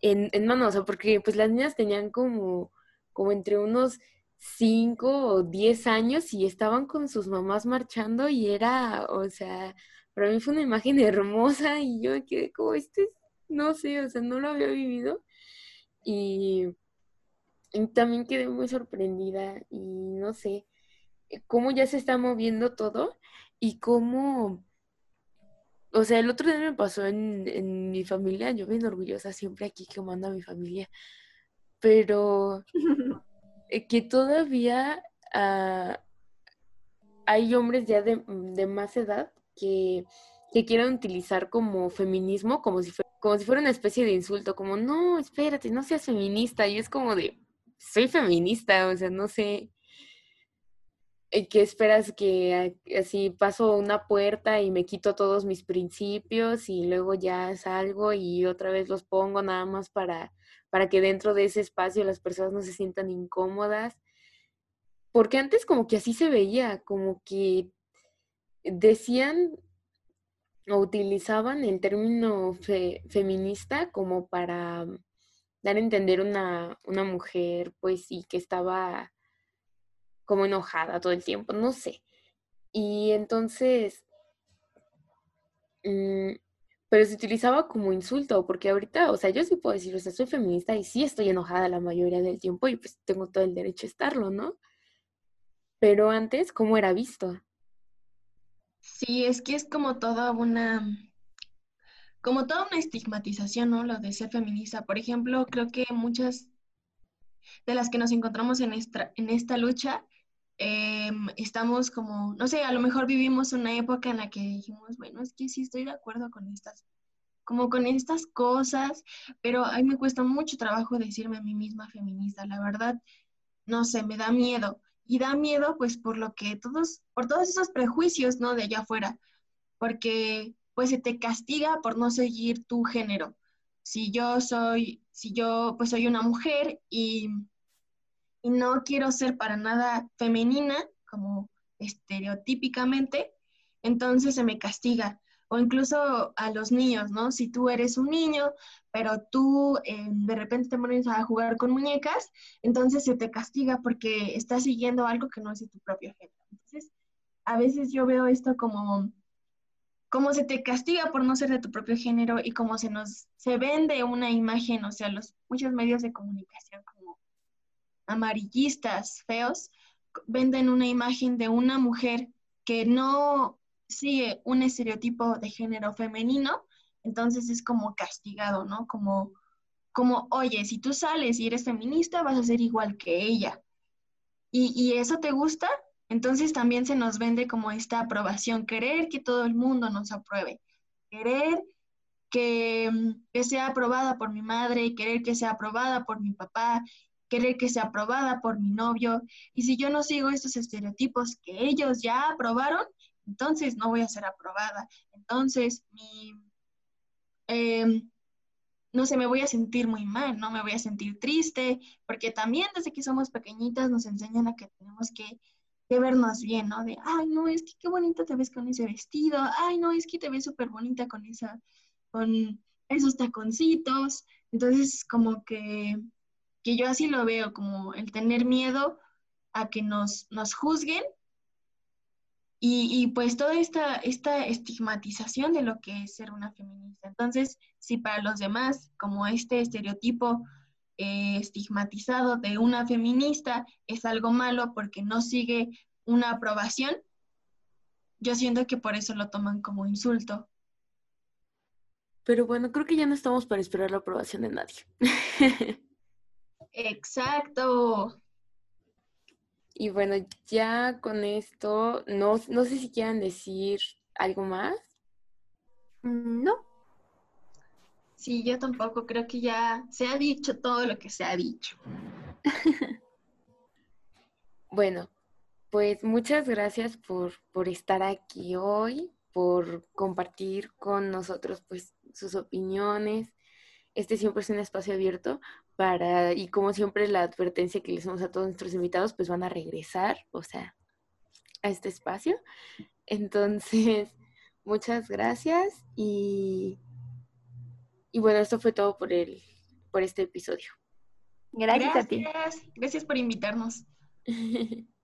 en, en o sea, porque pues las niñas tenían como, como entre unos 5 o 10 años y estaban con sus mamás marchando y era, o sea, para mí fue una imagen *laughs* hermosa y yo me quedé como, este, no sé, o sea, no lo había vivido. Y, también quedé muy sorprendida y no sé, cómo ya se está moviendo todo y cómo, o sea, el otro día me pasó en, mi familia, yo bien orgullosa siempre aquí que manda a mi familia, pero *laughs* eh, que todavía ah, hay hombres ya de, de, más edad que, que quieran utilizar como feminismo como si, como si fuera una especie de insulto, como, no, espérate, no seas feminista. Y es como de, soy feminista, o sea, no sé. ¿Qué esperas que así paso una puerta y me quito todos mis principios y luego ya salgo y otra vez los pongo nada más para, para que dentro de ese espacio las personas no se sientan incómodas? Porque antes como que así se veía, como que decían o utilizaban el término feminista como para dar a entender una, una mujer, pues, y que estaba como enojada todo el tiempo, no sé. Y entonces, mm, pero se utilizaba como insulto, porque ahorita, o sea, yo sí puedo decir, o sea, soy feminista y sí estoy enojada la mayoría del tiempo y pues tengo todo el derecho a estarlo, ¿no? Pero antes, ¿cómo era visto? Sí, es que es como toda una, como toda una estigmatización, ¿no? Lo de ser feminista. Por ejemplo, creo que muchas de las que nos encontramos en esta, esta lucha em, estamos como, no sé, a lo mejor vivimos una época en la que dijimos, bueno, es que sí estoy de acuerdo con estas, como con estas cosas, pero a mí me cuesta mucho trabajo decirme a mí misma feminista, la verdad, no sé, me da miedo. Y da miedo pues por lo que todos, por todos esos prejuicios, ¿no? De allá afuera, porque pues se te castiga por no seguir tu género. Si yo soy, si yo pues soy una mujer y, y no quiero ser para nada femenina, como estereotípicamente, entonces se me castiga. O incluso a los niños, ¿no? Si tú eres un niño, pero tú eh, de repente te pones a jugar con muñecas, entonces se te castiga porque estás siguiendo algo que no es de tu propio género. Entonces, a veces yo veo esto como cómo se te castiga por no ser de tu propio género y cómo se nos se vende una imagen, o sea, los muchos medios de comunicación como amarillistas, feos, venden una imagen de una mujer que no sigue un estereotipo de género femenino, entonces es como castigado, ¿no? Como como, oye, si tú sales y eres feminista, vas a ser igual que ella. Y, y eso te gusta, entonces también se nos vende como esta aprobación, querer que todo el mundo nos apruebe, querer que, mm, que, sea aprobada por mi madre, querer que sea aprobada por mi papá, querer que sea aprobada por mi novio. Y si yo no sigo estos estereotipos que ellos ya aprobaron, entonces no voy a ser aprobada. Entonces mi... Eh, no sé, me voy a sentir muy mal, ¿no? Me voy a sentir triste, porque también desde que somos pequeñitas nos enseñan a que tenemos que vernos bien, ¿no? De, ay, no, es que qué bonita te ves con ese vestido, ay, no, es que te ves súper bonita con esa, con esos taconcitos. Entonces, como que, que yo así lo veo, como el tener miedo a que nos, nos juzguen y, y, pues toda esta, esta estigmatización de lo que es ser una feminista. Entonces, si para los demás, como este estereotipo eh, estigmatizado de una feminista es algo malo porque no sigue una aprobación, yo siento que por eso lo toman como insulto. Pero bueno, creo que ya no estamos para esperar la aprobación de nadie. *laughs* Exacto. Y bueno, ya con esto, no, no sé si quieran decir algo más. Mm, no. Sí, yo tampoco creo que ya se ha dicho todo lo que se ha dicho. *laughs* bueno, pues muchas gracias por, por estar aquí hoy, por compartir con nosotros pues sus opiniones este siempre es un espacio abierto para, y como siempre la advertencia que le hacemos a todos nuestros invitados, pues van a regresar, o sea, a este espacio. Entonces, *laughs* muchas gracias y, y bueno, esto fue todo por, el, por este episodio. Gracias, gracias a ti. Gracias por invitarnos. *laughs*